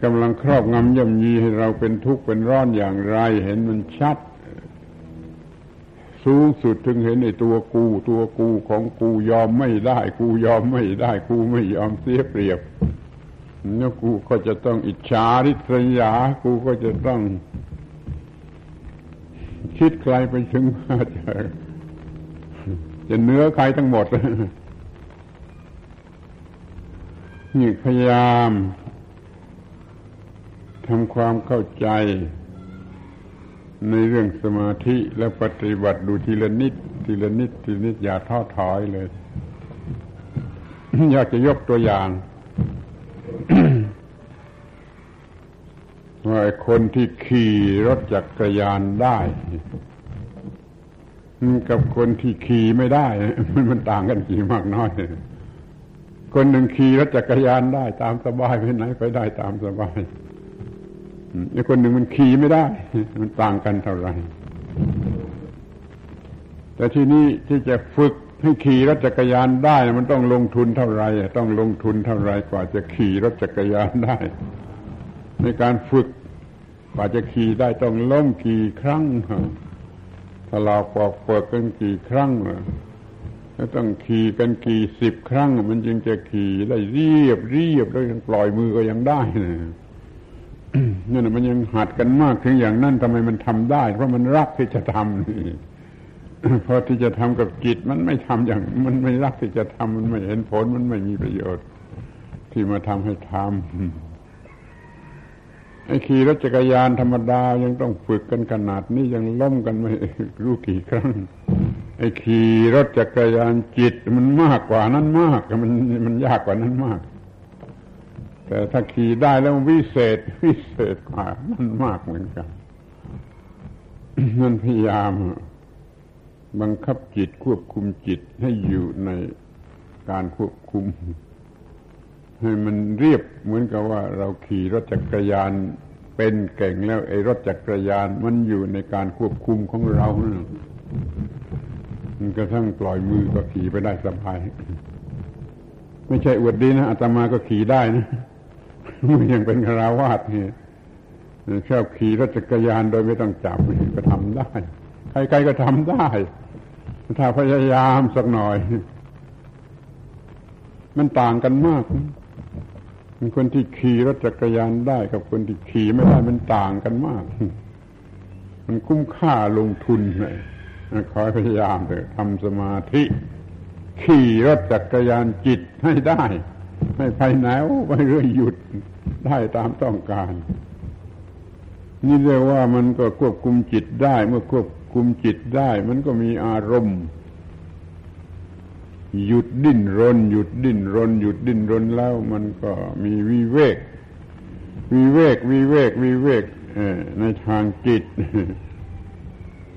กำลังครอบงำย่ำยีให้เราเป็นทุกข์เป็นร้อนอย่างไร เห็นมันชัด สูงสุดถึงเห็นในตัวกู ตัวกูของกูยอมไม่ได้ กูยอมไม่ได้ กูไม่ยอมเสียเปรียบแล้วกูก็จะต้องอิจฉาริษยา กูก็จะต้อง คิดใครไปถึงว่าจะจะเนื้อใครทั้งหมดนี่พยายามทำความเข้าใจ ในเรื่องสมาธิและปฏิบัติดูทีละนิด ทีละนิด ทีละนิดอย่าท้อถอยเลย อยากจะยกตัวอย่าง ว่าคนที่ขี่รถจักรยานได้ กับคนที่ขี่ไม่ได้ มันมันต่างกันกี่มากน้อย คนหนึ่งขี่รถจักรยานได้ ตามสบายไปไหนไปได้ตามสบายไอีกคนหนึ่งมันขี่ไม่ได้ มันต่างกันเท่าไหร่แต่ที่นี่ที่จะฝึกให้ขี่รถจักรยานได้ มันต้องลงทุนเท่าไหร่ต้องลงทุนเท่าไหร่กว่าจะขี่รถจักรยานได้ ในการฝึกกว่าจะขี่ได้ต้องล้มกี่ครั้งถ้าเราปอกเปิดกันกี่ครั้งแล้วต้องขี่กันกี่สิบครั้ง มันจึงจะขี่ได้เรียบเรียบแล้วยังปล่อยมือก็ยังได้นะนี่นมันยังหัดกันมากถึงอย่างนั้นทำไมมันทำได้ เพราะมันรักที่จะทำนี่เพราะที่จะทำกับจิตมันไม่ทำอย่าง มันไม่รักที่จะทำมันไม่เห็นผลมันไม่มีประโยชน์ ที่มาทำให้ทำ ไอ้ขี่รถจักรยานธรรมดายังต้องฝึกกันขนาดนี้ยังล้มกันไม่รู้กี่ครั้ง ไอ้ขี่รถจักรยานจิตมันมากกว่านั้นมากมันมันยากกว่านั้นมาก แต่ถ้าขี่ได้แล้ววิเศษวิเศษกว่านั่นมากเหมือนกันนั่นพยายามบังคับจิตควบคุมจิตให้อยู่ในการควบคุม ให้มันเรียบเหมือนกับว่าเราขี่รถจักรยานเป็นเก่งแล้วไอ้รถจักรยานมันอยู่ในการควบคุมของเรานะมันกระทั่งปล่อยมือก็ขี่ไปได้สบาย ไม่ใช่อวดดีนะอาตมาก็ขี่ได้นะยังเป็นคราวาสนี่ชอบขี่รถจักรยานโดยไม่ต้องจับก็ทำได้ ใครๆก็ทำได้ ถ้าพยายามสักหน่อย มันต่างกันมาก คนที่ขี่รถจักรยานได้กับคนที่ขี่ไม่ได้มันต่างกันมาก มันคุ้มค่าลงทุนเลยขอยพยายามเถอะทำสมาธิ ขี่รถจักรยานจิตให้ได้ ให้ไปไหนไปเรื่อยหยุดได้ตามต้องการ นี่เรียกว่ามันก็ควบคุมจิตได้ เมื่อควบคุมจิตได้ มันก็มีอารมณ์ หยุดดิ้นรน หยุดดิ้นรน หยุดดิ้นรนแล้ว มันก็มีวิเวก วิเวก วิเวก วิเวกในทางจิต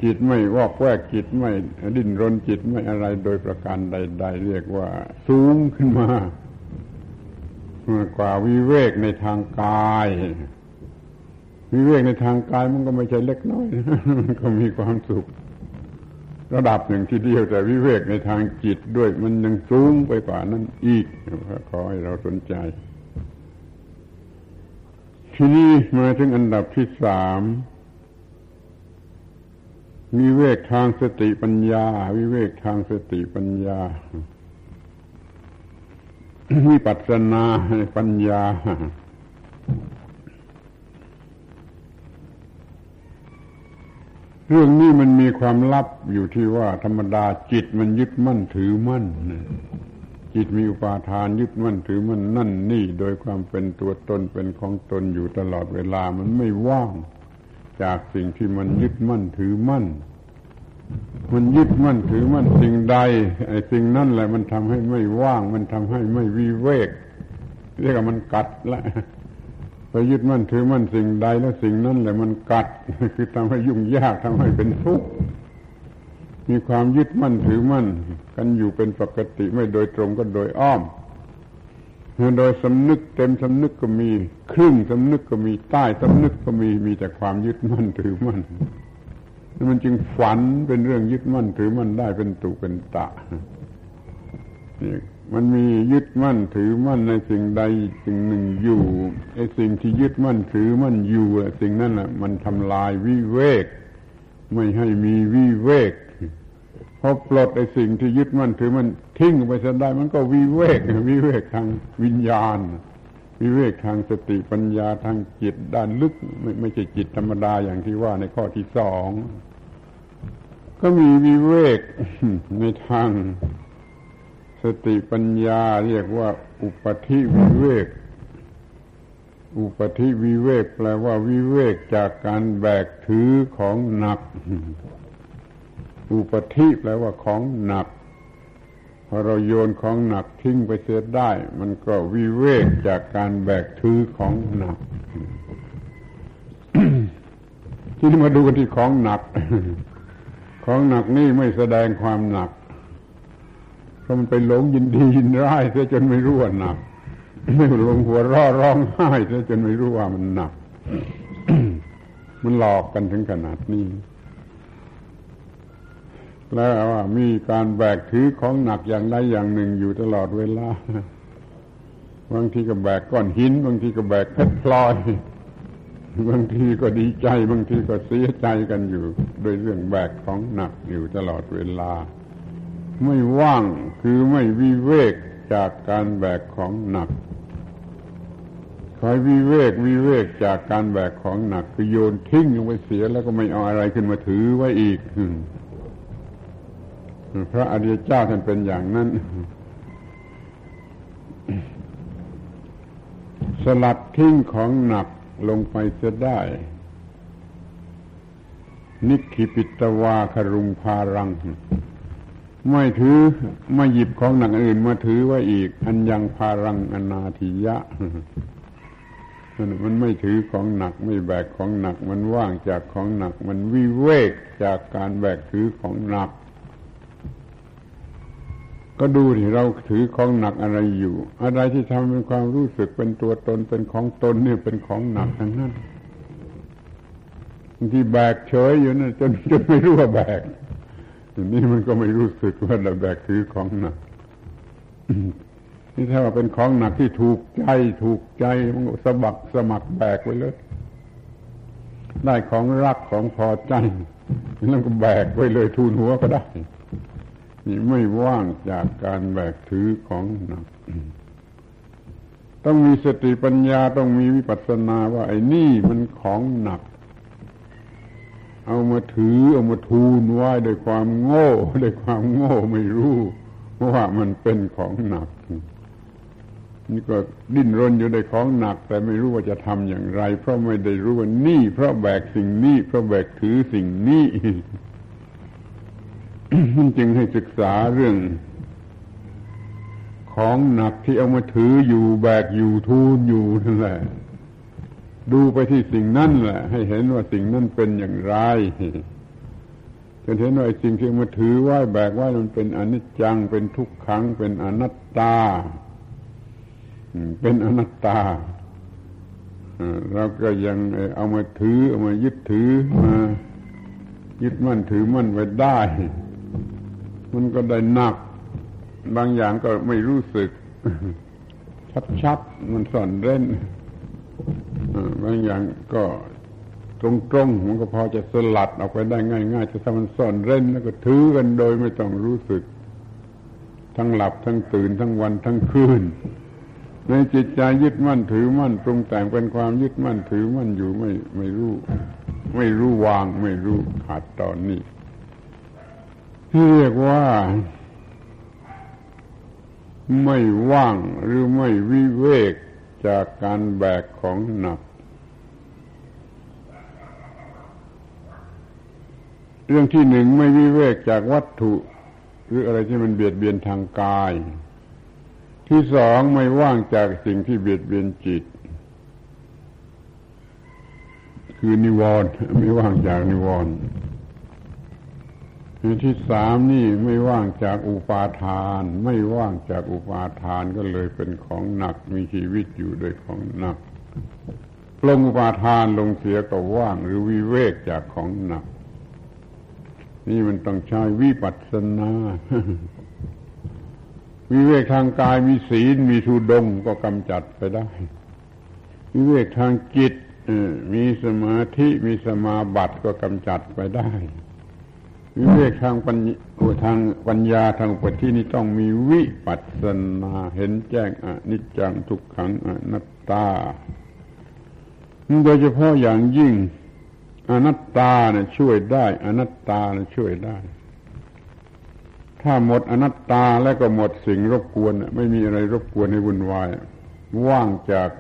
จิตไม่วอกแวกจิตไม่ ดิ้นรนจิตไม่อะไรโดยประการใด ๆ เรียกว่า สูงขึ้นมากว่าวิเวกในทางกาย วิเวกในทางกายมันก็ไม่ใช่เล็กน้อยมันก็มีความสุข ระดับหนึ่งที่เดียวแต่วิเวกในทางจิตด้วยมันยังสูงไปกว่านั้นอีกขอให้เราสนใจ ทีนี้มาถึงอันดับที่สามวิเวกทางสติปัญญา วิเวกทางสติปัญญาวิปัสสนาปัญญา เรื่องนี้มันมีความลับอยู่ที่ว่าธรรมดาจิตมันยึดมั่นถือมั่นจิตมีอุปาทานยึดมั่นถือมั่นนั่นนี่โดยความเป็นตัวตนเป็นของตนอยู่ตลอดเวลามันไม่ว่าง จากสิ่งที่มันยึดมั่นถือมั่น มันยึดมั่นถือมั่นสิ่งใดไอ้สิ่งนั่นแหละมันทำให้ไม่ว่าง มันทำให้ไม่วิเวกเรียกว่ามันกัดละ ไปยึดมั่นถือมั่นสิ่งใดแล้วสิ่งนั้นแหละมันกัด คือทำให้ยุ่งยากทำให้เป็นทุกข์มีความยึดมั่นถือมั่น กันอยู่เป็นปกติไม่โดยตรงก็โดยอ้อมโดยสำนึกเต็มสำนึกก็มี ครึ่งสำนึกก็มีใต้สำนึกก็มีมีแต่ความยึดมั่นถือมั่นมันจึงฝันเป็นเรื่องยึดมั่นถือมั่นได้เป็นตุเป็นตะนี่ มันมียึดมั่นถือมั่นในสิ่งใดสิ่งหนึ่งอยู่ไอ้สิ่งที่ยึดมั่นถือมั่นอยู่สิ่งนั้นแหละมันทำลายวิเวก ไม่ให้มีวิเวกพอปลดไอ้สิ่งที่ยึดมั่นถือมันทิ้งไปเสียได้ มันก็วิเวกวิเวกทางวิญญาณ วิเวกทางสติปัญญาทางจิตด้านลึก ไม่ไม่ใช่จิตธรรมดาอย่างที่ว่าในข้อที่สองก็มีวิเวกในทาง สติปัญญาเรียกว่า อุปธิวิเวก อุปธิวิเวกแปลว่าวิเวกจากการแบกถือของหนัก อุปธิแปลว่าของหนักพอเราโยนของหนักทิ้งไปเสียได้ มันก็วิเวกจากการแบกถือของหนัก ที่นี่มาดูกันที่ของหนัก ของหนักนี่ไม่แสดงความหนัก เพราะมันไปหลงยินดียินร้ายเสียจนไม่รู้ว่าหนักไม่หลงหัวร่อร้องไห้เสียจนไม่รู้ว่ามันหนัก มันหลอกกันถึงขนาดนี้แล้วว่ามีการแบกถือของหนักอย่างใดอย่างหนึ่งอยู่ตลอดเวลา บางทีก็แบกก้อนหิน บางทีก็แบกเพชรพลอย บางทีก็ดีใจ บางทีก็เสียใจกันอยู่ โดยเรื่องแบกของหนักอยู่ตลอดเวลา ไม่ว่างคือไม่วิเวกจากการแบกของหนักคอยวิเวกวิเวกจากการแบกของหนักคือโยนทิ้งลงไปเสียแล้วก็ไม่เอาอะไรขึ้นมาถือไว้อีกพระอริยเจ้าท่านเป็นอย่างนั้น สลัดทิ้งของหนักลงไปเสียได้ นิคิปิตวาคารุงพารัง ไม่ถือไม่หยิบของหนักอื่นมาถือไว้อีก อันยังพารังอนาทิยะมันไม่ถือของหนัก ไม่แบกของหนัก มันว่างจากของหนัก มันวิเวกจากการแบกถือของหนัก ก็ดูที่เราถือของหนักอะไรอยู่ อะไรที่ทำเป็นความรู้สึกเป็นตัวตนเป็นของตนเนี่ยเป็นของหนักทั้งนั้นที่แบกเฉยอยู่นั่นจนจนไม่รู้ว่าแบก ทีนี่มันก็ไม่รู้สึกว่าเราแบกถือของหนักนี่ถ้าว่าเป็นของหนักที่ถูกใจถูกใจมันสะบักสมัครแบกไว้เลย ได้ของรักของพอใจแล้วก็แบกไว้เลยทูลหัวก็ได้นี่ไม่ว่างจากการแบกถือของหนักต้องมีสติปัญญาต้องมีวิปัสสนาว่าไอ้นี่มันของหนัก เอามาถือเอามาทูลไว้ด้วยความโง่ด้วยความโง่ไม่รู้ว่ามันเป็นของหนัก นี่ก็ดิ้นรนอยู่ในของหนัก แต่ไม่รู้ว่าจะทำอย่างไร เพราะไม่ได้รู้ว่านี่ เพราะแบกสิ่งนี้ เพราะแบกถือสิ่งนี้จึงให้ศึกษาเรื่อง ของหนักที่เอามาถืออยู่แบกอยู่ทูลอยู่นั่นแหละ ดูไปที่สิ่งนั่นแหละ ให้เห็นว่าสิ่งนั้นเป็นอย่างไรจนเห็นว่าสิ่งที่มาถือไว้แบกไว้มันเป็นอนิจจัง เป็นทุกขัง เป็นอนัตตา เป็นอนัตตาเราก็ยังเอามาถือ เอามายึดถือมายึดมั่นถือมั่นไว้ได้ มันก็ได้หนัก บางอย่างก็ไม่รู้สึก ชัดๆมันซ่อนเร้น บางอย่างก็ตรงๆมันก็พอจะสลัดออกไปได้ง่ายๆจะทำมันซ่อนเร้นแล้วก็ถือกันโดยไม่ต้องรู้สึก ทั้งหลับทั้งตื่นทั้งวันทั้งคืน ในจิตใจยึดมั่นถือมั่นปรุงแต่งเป็นความยึดมั่นถือมั่นอยู่ไม่ไม่รู้ ไม่รู้วางไม่รู้ขาดตอนนี้เรียกว่าไม่ว่างหรือไม่วิเวก จากการแบกของหนัก เรื่องที่หนึ่งไม่วิเวกจากวัตถุ หรืออะไรที่มันเบียดเบียนทางกาย ที่สองไม่ว่างจากสิ่งที่เบียดเบียนจิต คือนิวรณ์ไม่ว่างจากนิวรณ์ ที่สามนี่ไม่ว่างจากอุปาทาน ไม่ว่างจากอุปาทานก็เลยเป็นของหนักมีชีวิตอยู่โดยของหนักลงอุปาทานลงเสียก็ว่างหรือวิเวกจากของหนัก นี่มันต้องใช้วิปัสสนาวิเวกทางกายมีศีลมีทุดงก็กำจัดไปได้ วิเวกทางจิตมีสมาธิมีสมาบัติก็กำจัดไปได้ วิเวกทางปัญทางปัญญาทางปัจจินี่ต้องมีวิปัสสนาเห็นแจ้งอนิจจังทุกขังอนัตตา โดยเฉพาะอย่างยิ่ง อนัตตาเนี่ยช่วยได้ อนัตตาเนี่ยช่วยได้ ถ้าหมดอนัตตาแล้วก็หมดสิ่งรบกวน ไม่มีอะไรรบกวนให้วุ่นวาย ว่างจาก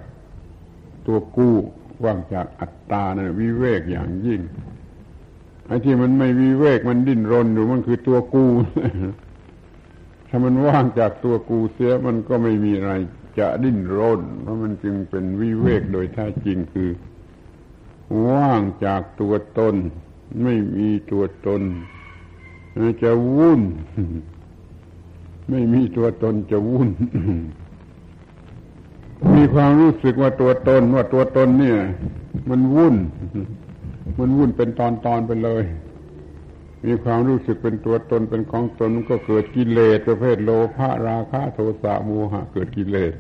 ตัวกู้ ว่างจากอัตตานะวิเวกอย่างยิ่ง อ้ที่มันไม่วิเวกมันดิ้นรนอยู่มันคือตัวกูถ้ามันว่างจากตัวกูเสียมันก็ไม่มีอะไรจะดิ้นรน เพราะมันจึงเป็นวิเวกโดยแท้จริงคือ ว่างจากตัวตน ไม่มีตัวตนจะวุ่น ไม่มีตัวตนจะวุ่น มีความรู้สึกว่าตัวตนว่าตัวตนเนี่ย มันวุ่น มันวุ่นเป็นตอนตอนไปเลย มีความรู้สึกเป็นตัวตนเป็นของตนก็เกิดกิเลสประเภทโลภะราคะโทสะโมหะ เกิดกิเลส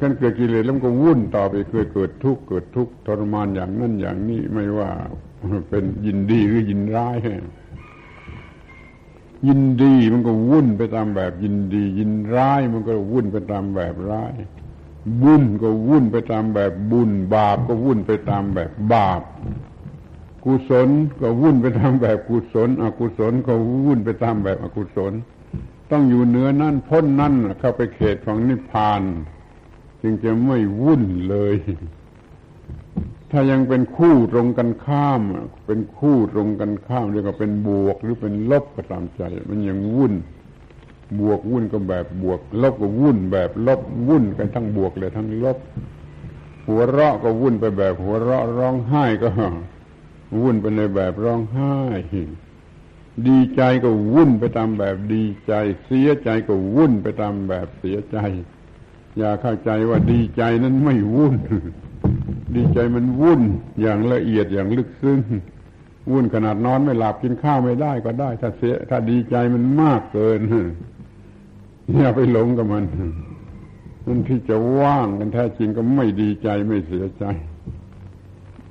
ขั้นเกิดกิเลสแล้วก็วุ่นต่อไปเคยเกิดทุกข์เกิดทุกข์ทรมานอย่างนั้นอย่างนี้ไม่ว่าเป็นยินดีหรือยินร้ายยินดีมันก็วุ่นไปตามแบบยินดี ยินร้ายมันก็วุ่นไปตามแบบร้าย บุญก็วุ่นไปตามแบบบุญ บาปก็วุ่นไปตามแบบบาป กุศลก็วุ่นไปตามแบบกุศล อกุศลก็วุ่นไปตามแบบอกุศล ต้องอยู่เหนือนั่นพ้นนั่นเข้าไปเขตของนิพพาน จึงจะไม่วุ่นเลย ถ้ายังเป็นคู่ตรงกันข้าม เป็นคู่ตรงกันข้ามเรียกว่าเป็นบวกหรือเป็นลบก็ตามใจ มันยังวุ่น บวกวุ่นก็แบบบวก ลบก็วุ่นแบบลบวุ่นกันทั้งบวกเลยทั้งลบ หัวเราะก็วุ่นไปแบบ หัวเราะร้องไห้ก็ วุ่นไปในแบบร้องไห้ ดีใจก็วุ่นไปตามแบบดีใจ เสียใจก็วุ่นไปตามแบบเสียใจ อย่าเข้าใจว่าดีใจนั้นไม่วุ่น ดีใจมันวุ่นอย่างละเอียดอย่างลึกซึ้งวุ่นขนาดนอนไม่หลับกินข้าวไม่ได้ก็ได้ ถ้าเสียถ้าดีใจมันมากเกิน อย่าไปหลงกับมันนั่นที่จะว่างกันแท้จริงก็ไม่ดีใจไม่เสียใจ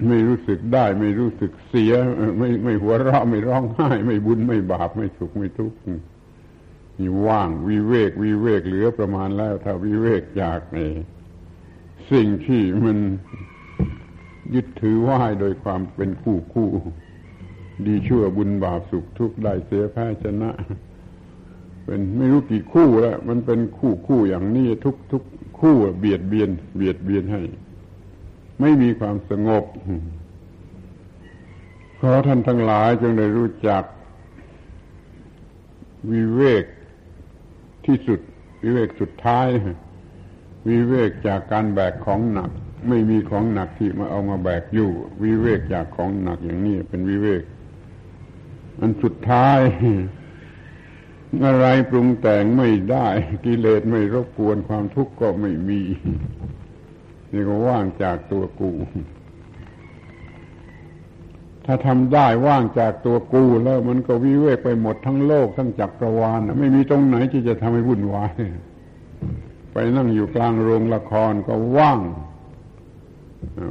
ไม่รู้สึกได้ไม่รู้สึกเสีย ไม่ไม่หัวเราะไม่ร้องไห้ ไม่บุญไม่บาปไม่สุขไม่ทุกข์นี่ว่างวิเวกวิเวกเหลือประมาณแล้ว ถ้าวิเวกจากในสิ่งที่มันยึดถือว่าโดยความเป็นคู่คู่ ดีชั่วบุญบาปสุขทุกข์ได้เสียแพ้ชนะ เป็นไม่รู้กี่คู่แล้ว มันเป็นคู่คู่อย่างนี้ทุกทุกคู่เบียดเบียน เบียดเบียนให้ ไม่มีความสงบขอท่านทั้งหลายจงได้รู้จัก วิเวกที่สุด วิเวกสุดท้าย วิเวกจากการแบกของหนัก ไม่มีของหนักที่มาเอามาแบกอยู่ วิเวกจากของหนักอย่างนี้เป็นวิเวก อันสุดท้าย อะไรปรุงแต่งไม่ได้ กิเลสไม่รบกวนความทุกข์ก็ไม่มี นี่ก็ว่างจากตัวกู ถ้าทำได้ว่างจากตัวกูแล้วมันก็วิเวกไปหมดทั้งโลกทั้งจักรวาลไม่มีตรงไหนที่จะทำให้วุ่นวาย ไปนั่งอยู่กลางโรงละครก็ว่าง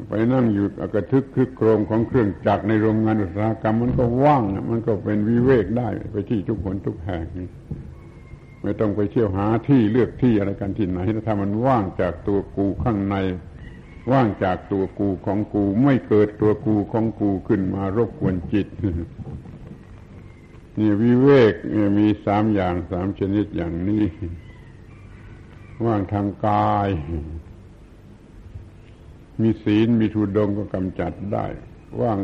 ไปนั่งอยู่กระทึกคึกโครมของเครื่องจักรในโรงงานอุตสาหกรรมมันก็ว่างมันก็เป็นวิเวกได้ไปที่ทุกคนทุกแห่งไม่ต้องไปเที่ยวหาที่เลือกที่อะไรกันที่ไหนถ้ามันว่างจากตัวกูข้างใน ว่างจากตัวกูของกู ไม่เกิดตัวกูของกูขึ้นมารบกวนจิตนี่วิเวกมีสามอย่างสามชนิดอย่างนี้ ว่างทางกาย มีศีลมีทุดงก็กำจัดได้ ว่าง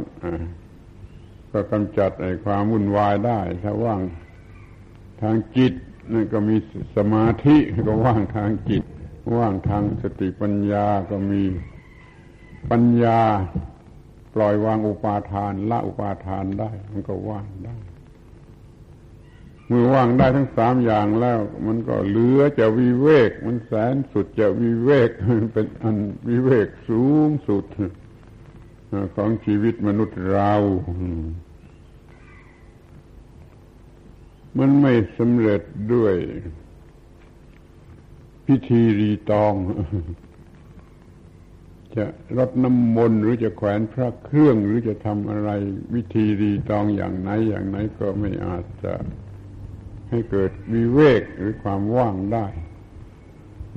ก็กำจัดไอ้ความวุ่นวายได้ ถ้าว่างทางจิตนั่นก็มีสมาธิก็ว่างทางจิต ว่างทางสติปัญญาก็มีปัญญา ปล่อยวางอุปาทาน ละอุปาทานได้ มันก็ว่างได้ เมื่อว่างได้ทั้งสามอย่างแล้ว มันก็เหลือจะวิเวก มันแสนสุดจะวิเวกเป็นอันวิเวกสูงสุดของชีวิตมนุษย์เรา มันไม่สำเร็จด้วย พิธีรีตอง จะรดน้ำมนต์หรือจะแขวนพระเครื่องหรือจะทำอะไร วิธีรีตองอย่างไหนอย่างไหนก็ไม่อาจจะ ให้เกิดวิเวกหรือความว่างได้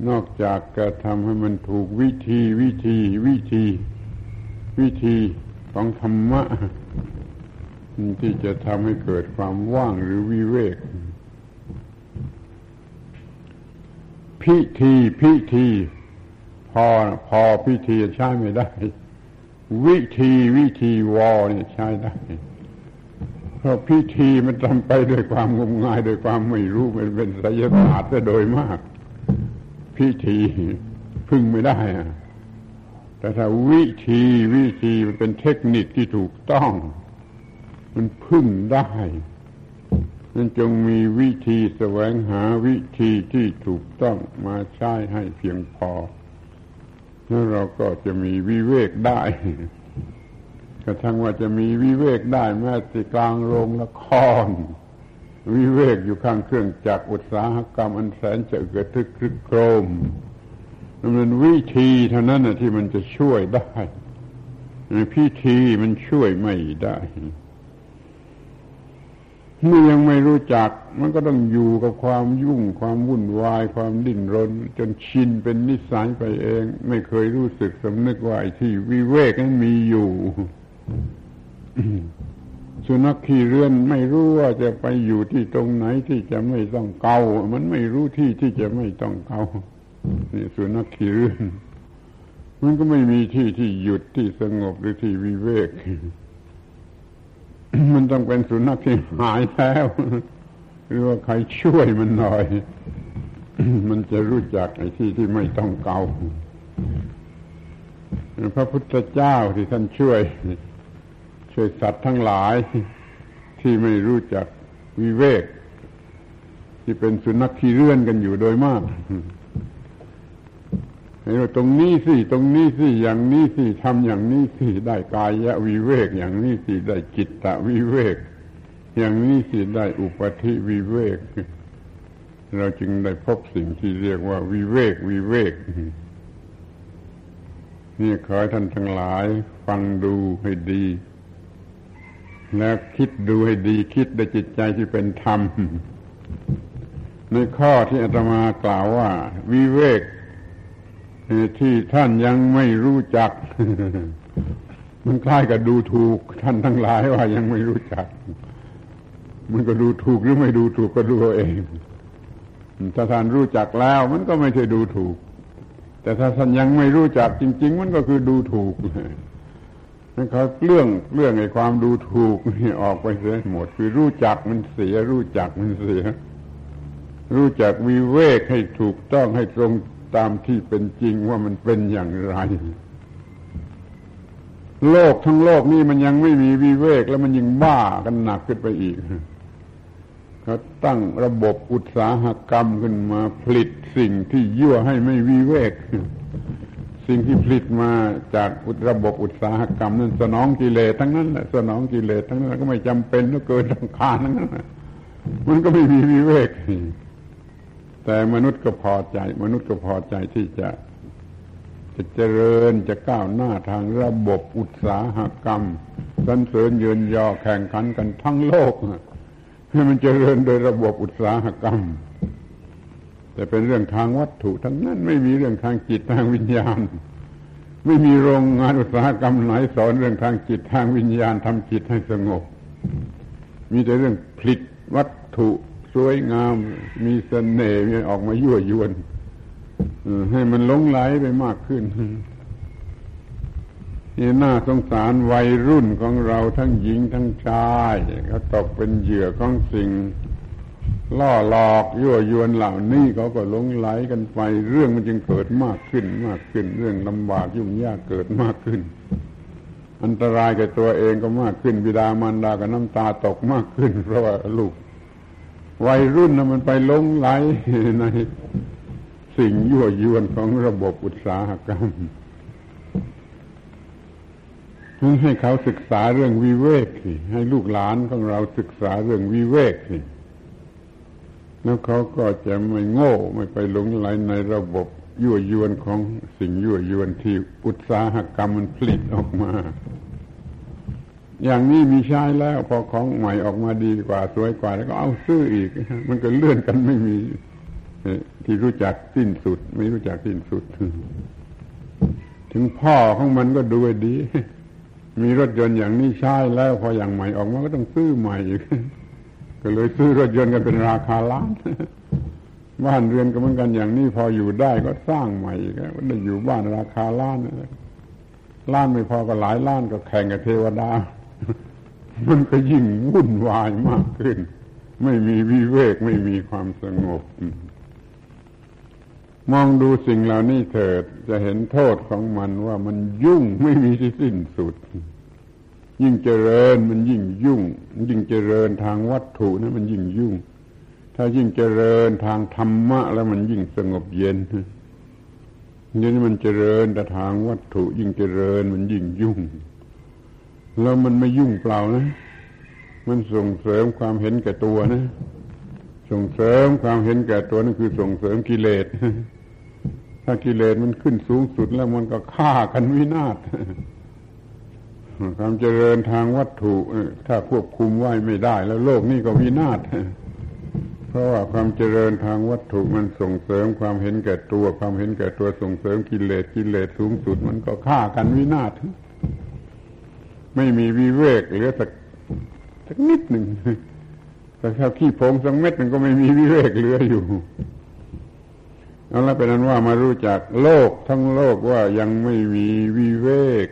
นอกจากจะทำให้มันถูกวิธีวิธีวิธี วิธีของธรรมะ ที่จะทำให้เกิดความว่างหรือวิเวก พิธีพิธี พอพอพิธีใช้ไม่ได้ วิธีวิธีวอเนี่ยใช้ได้ เพราะพิธีมันทำไปด้วยความงมงายด้วยความไม่รู้มันเป็นไสยศาสตร์โดยมาก พิธีพึ่งไม่ได้แต่ถ้าวิธีวิธีมันเป็นเทคนิคที่ถูกต้อง มันพึ่งได้นั่นจงมีวิธีแสวงหาวิธีที่ถูกต้องมาใช้ให้เพียงพอ แล้วเราก็จะมีวิเวกได้ ระทั่งว่าจะมีวิเวกได้แม้ที่กลางโรงละคร วิเวกอยู่ข้างเครื่องจักรอุตสาหกรรมอันแสนจะเกิดทึกครึกโครมมันวิธีเท่านั้นนะที่มันจะช่วยได้พิธีมันช่วยไม่ได้เมื่อยังไม่รู้จัก มันก็ต้องอยู่กับความยุ่งความวุ่นวาย ความดิ้นรน จนชินเป็นนิสัยไปเอง ไม่เคยรู้สึกสำนึกว่าไอ้ที่วิเวกนั้นมีอยู่ สุนัขขี่เรือนไม่รู้ว่าจะไปอยู่ที่ตรงไหนที่จะไม่ต้องเกา มันไม่รู้ที่ที่จะไม่ต้องเกานี่สุนัขขี่เรือน มันก็ไม่มีที่ที่หยุดที่สงบหรือที่วิเวก มันต้องเป็นสุนัขที่หายแล้ว หรือว่าใครช่วยมันหน่อย มันจะรู้จักไอ้ที่ที่ไม่ต้องเกาพระพุทธเจ้าที่ท่านช่วย ช่สัตว์ทั้งหลายที่ไม่รู้จักวิเวก ที่เป็นสุนัขขี้เรื่อนกันอยู่โดยมากให้เราตรงนี้สิตรงนี้สิอย่างนี้สิทำอย่างนี้สิได้กายะวิเวก อย่างนี้สิได้จิตตะวิเวก อย่างนี้สิได้อุปธิวิเวก เราจึงได้พบสิ่งที่เรียกว่า วิเวกวิเวกนี่ขอให้ท่านทั้งหลาย ฟังดูให้ดี แล้วคิดดูให้ดีคิดด้วยจิตใจที่เป็นธรรม ในข้อที่อาตมากล่าวว่า วิเวกที่ท่านยังไม่รู้จัก มันคล้ายกับดูถูก ท่านทั้งหลายว่ายังไม่รู้จัก มันก็ดูถูกหรือไม่ดูถูกก็ดูเองถ้าท่านรู้จักแล้ว มันก็ไม่ใช่ดูถูก แต่ถ้าท่านยังไม่รู้จักจริง ๆ มันก็คือดูถูก นั่นเขาเรื่องเรื่องไอ้ความดูถูกนี่ออกไปเสียหมด คือรู้จักมันเสีย รู้จักมันเสีย รู้จักวิเวกให้ถูกต้องให้ตรงตามที่เป็นจริงว่ามันเป็นอย่างไร โลกทั้งโลกนี่มันยังไม่มีวิเวกแล้วมันยังบ้ากันหนักขึ้นไปอีกเขาตั้งระบบอุตสาหกรรมขึ้นมาผลิตสิ่งที่ยั่วให้ไม่วิเวก สิ่งที่ผลิตมาจากระบบอุตสาหกรรมนั้นสนองกิเลสทั้งนั้นแหละสนองกิเลสทั้งนั้นก็ไม่จำเป็นต้องเกินต้องคาทั้งนั้นมันก็ไม่มีวิเวกแต่มนุษย์ก็พอใจ มนุษย์ก็พอใจที่จะจะเจริญจะก้าวหน้าทางระบบอุตสาหกรรมสรรเสริญยืนยอแข่งขันกันทั้งโลกให้มันเจริญโดยระบบอุตสาหกรรม แต่เป็นเรื่องทางวัตถุทั้งนั้นไม่มีเรื่องทางจิตทางวิญญาณ ไม่มีโรงงานอุตสาหกรรมไหนสอนเรื่องทางจิตทางวิญญาณทำจิตให้สงบ มีแต่เรื่องผลิตวัตถุสวยงาม มีเสน่ห์มีออกมายั่วยวนให้มันลงไหลไปมากขึ้นนี่น่าสงสารวัยรุ่นของเราทั้งหญิงทั้งชายเขาตกเป็นเหยื่อของสิ่ง ล่อหลอกยั่วยวนเหล่านี้เขาก็หลงไหลกันไป เรื่องมันจึงเกิดมากขึ้นมากขึ้น เรื่องลำบากยุ่งยากเกิดมากขึ้น อันตรายกับตัวเองก็มากขึ้นบิดามารดาก็น้ำตาตกมากขึ้น เพราะว่าลูก วัยรุ่นนะมันไปลงไหลในสิ่งยั่วยวนของระบบอุตสาหกรรมนั้นให้เขาศึกษาเรื่องวิเวกสิให้ลูกหลานของเราศึกษาเรื่องวิเวกสิ แล้วเขาก็จะไม่โง่ไม่ไปหลงไหลในระบบยั่วยวนของสิ่งยั่วยวนที่อุตสาหกรรมมันผลิตออกมา อย่างนี้มีใช้แล้ว พอของใหม่ออกมาดีกว่า สวยกว่าแล้วก็เอาซื้ออีก มันก็เลื่อนกันไม่มีที่รู้จักสิ้นสุด ไม่รู้จักสิ้นสุด ถึงพ่อของมันก็ดูดี มีรถยนต์อย่างนี้ใช้แล้ว พออย่างใหม่ออกมาก็ต้องซื้อใหม่อีก ก็เลยซื้อรถยนต์กันเป็นราคาล้าน บ้านเรือนก็เหมือนกันอย่างนี้พออยู่ได้ก็สร้างใหม่กก็ได้อยู่บ้านราคาล้านล้านไม่พอก็หลายล้านก็แข่งกับเทวดา มันก็ยิ่งวุ่นวายมากขึ้น ไม่มีวิเวกไม่มีความสงบ มองดูสิ่งเหล่านี้เถิดจะเห็นโทษของมันว่ามันยุ่งไม่มีที่สิ้นสุด ยิ่งเจริญมันยิ่งยุ่ง ยิ่งเจริญทางวัตถุนะมันยิ่งยุ่ง ถ้ายิ่งเจริญทางธรรมะ แล้วมันยิ่งสงบเย็นเดี๋ยวนี้มันเจริญแต่ทางวัตถุ ยิ่งเจริญมันยิ่งยุ่ง แล้วมันไม่ยุ่งเปล่านะ มันส่งเสริมความเห็นแก่ตัวนะ ส่งเสริมความเห็นแก่ตัวนั่นคือส่งเสริมกิเลส ถ้ากิเลสมันขึ้นสูงสุดแล้วมันก็ฆ่ากันวินาศ ความเจริญทางวัตถุถ้าควบคุมไว้ไม่ได้ แล้วโลกนี้ก็วินาศเพราะว่าความเจริญทางวัตถุมันส่งเสริมความเห็นแก่ตัว ความเห็นแก่ตัวส่งเสริมกิเลสกิเลสสูงสุด มันก็ฆ่ากันวินาศไม่มีวิเวกเหลือสักสักนิดหนึ่งแต่ถ้าขี้ผงสักเม็ดมันก็ไม่มีวิเวกเหลืออยู่ เอาละเป็นนั้นว่ามารู้จักโลกทั้งโลกว่ายังไม่มีวิเวก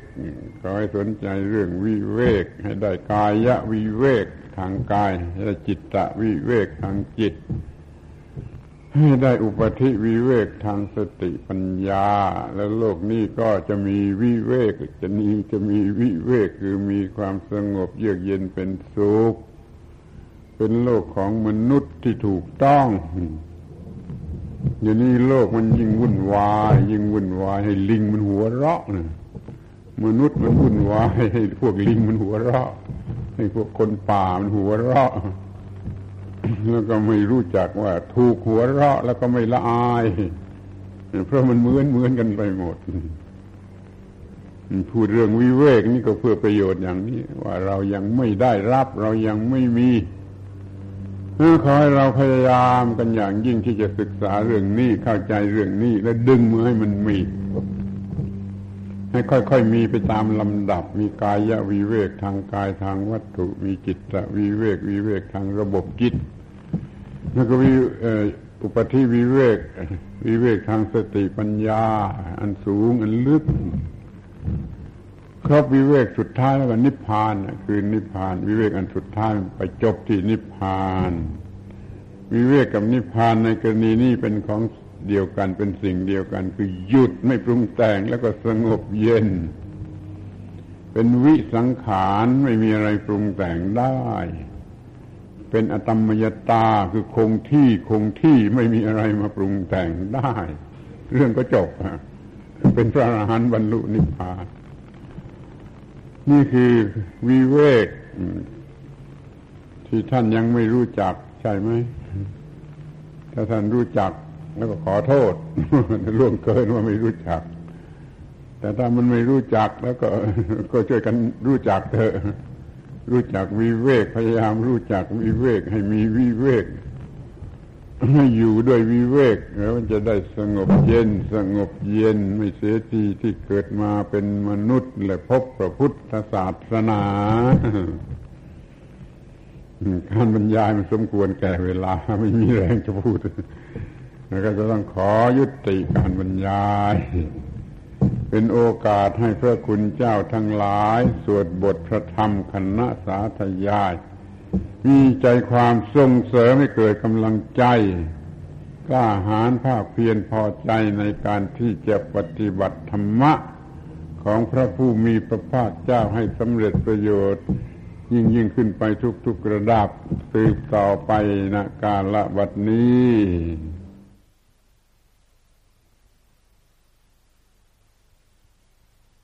ขอให้สนใจเรื่องวิเวก ให้ได้กายะวิเวกทางกายให้ได้จิตตะวิเวกทางจิต ให้ได้อุปธิวิเวกทางสติปัญญา แล้วโลกนี้ก็จะมีวิเวกจะนี้จะมีวิเวกคือมีความสงบเยือกเย็นเป็นสุขเป็นโลกของมนุษย์ที่ถูกต้อง อย่างนี้โลกมันยิ่งวุ่นวายยิ่งวุ่นวายให้ลิงมันหัวเราะนะมนุษย์มันวุ่นวายให้พวกลิงมันหัวเราะ ให้พวกคนป่ามันหัวเราะ แล้วก็ไม่รู้จักว่า ถูกหัวเราะแล้วก็ไม่ละอาย เพราะมันเหมือนเหมือนกันไปหมดพูดเรื่องวิเวกนี่ก็เพื่อประโยชน์อย่างนี้ ว่าเรายังไม่ได้รับ เรายังไม่มี ขอให้เราพยายามกันอย่างยิ่งที่จะศึกษาเรื่องนี้เข้าใจเรื่องนี้ และดึงมือให้มันมี ให้ค่อยๆมีไปตามลำดับ มีกายวิเวกทางกายทางวัตถุ มีจิตวิเวกวิเวกทางระบบจิต แล้วก็วิอุปธิวิเวกวิเวกทางสติปัญญา อันสูงอันลึก ครบวิเวกสุดท้ายแล้วก็นิพพานคือนิพพาน วิเวกอันสุดท้ายไปจบที่นิพพาน วิเวกกับนิพพานในกรณีนี้เป็นของเดียวกันเป็นสิ่งเดียวกัน คือหยุดไม่ปรุงแต่งแล้วก็สงบเย็น เป็นวิสังขารไม่มีอะไรปรุงแต่งได้ เป็นอตมยตาคือคงที่คงที่ไม่มีอะไรมาปรุงแต่งได้ เรื่องก็จบเป็นพระอรหันต์บรรลุนิพพาน นี่คือวิเวกที่ท่านยังไม่รู้จัก ใช่ไหม ถ้าท่านรู้จัก แล้วก็ขอโทษล่วงเกินว่าไม่รู้จัก แต่ถ้ามันไม่รู้จักแล้วก็ก็ช่วยกันรู้จักเถอะรู้จักวิเวกพยายามรู้จักวิเวก ให้มีวิเวก ให้อยู่ด้วยวิเวกแล้วมันจะได้สงบเย็น สงบเย็นไม่เสียทีที่เกิดมาเป็นมนุษย์ และพบพระพุทธศาสนาการบรรยายมันสมควรแก่เวลา ไม่มีแรงจะพูด แล้วก็จะต้องขอยุติการบรรยาย เป็นโอกาสให้พระคุณเจ้าทั้งหลาย สวดบทพระธรรมคณะสาธยาย มีใจความส่งเสริมให้เกิดกำลังใจ กล้าหาญภาคเพียรพอใจในการที่จะปฏิบัติธรรมะ ของพระผู้มีพระภาคเจ้าให้สำเร็จประโยชน์ ยิ่งยิ่งขึ้นไปทุกๆระดับสืบต่อไปนะกาละบัดนี้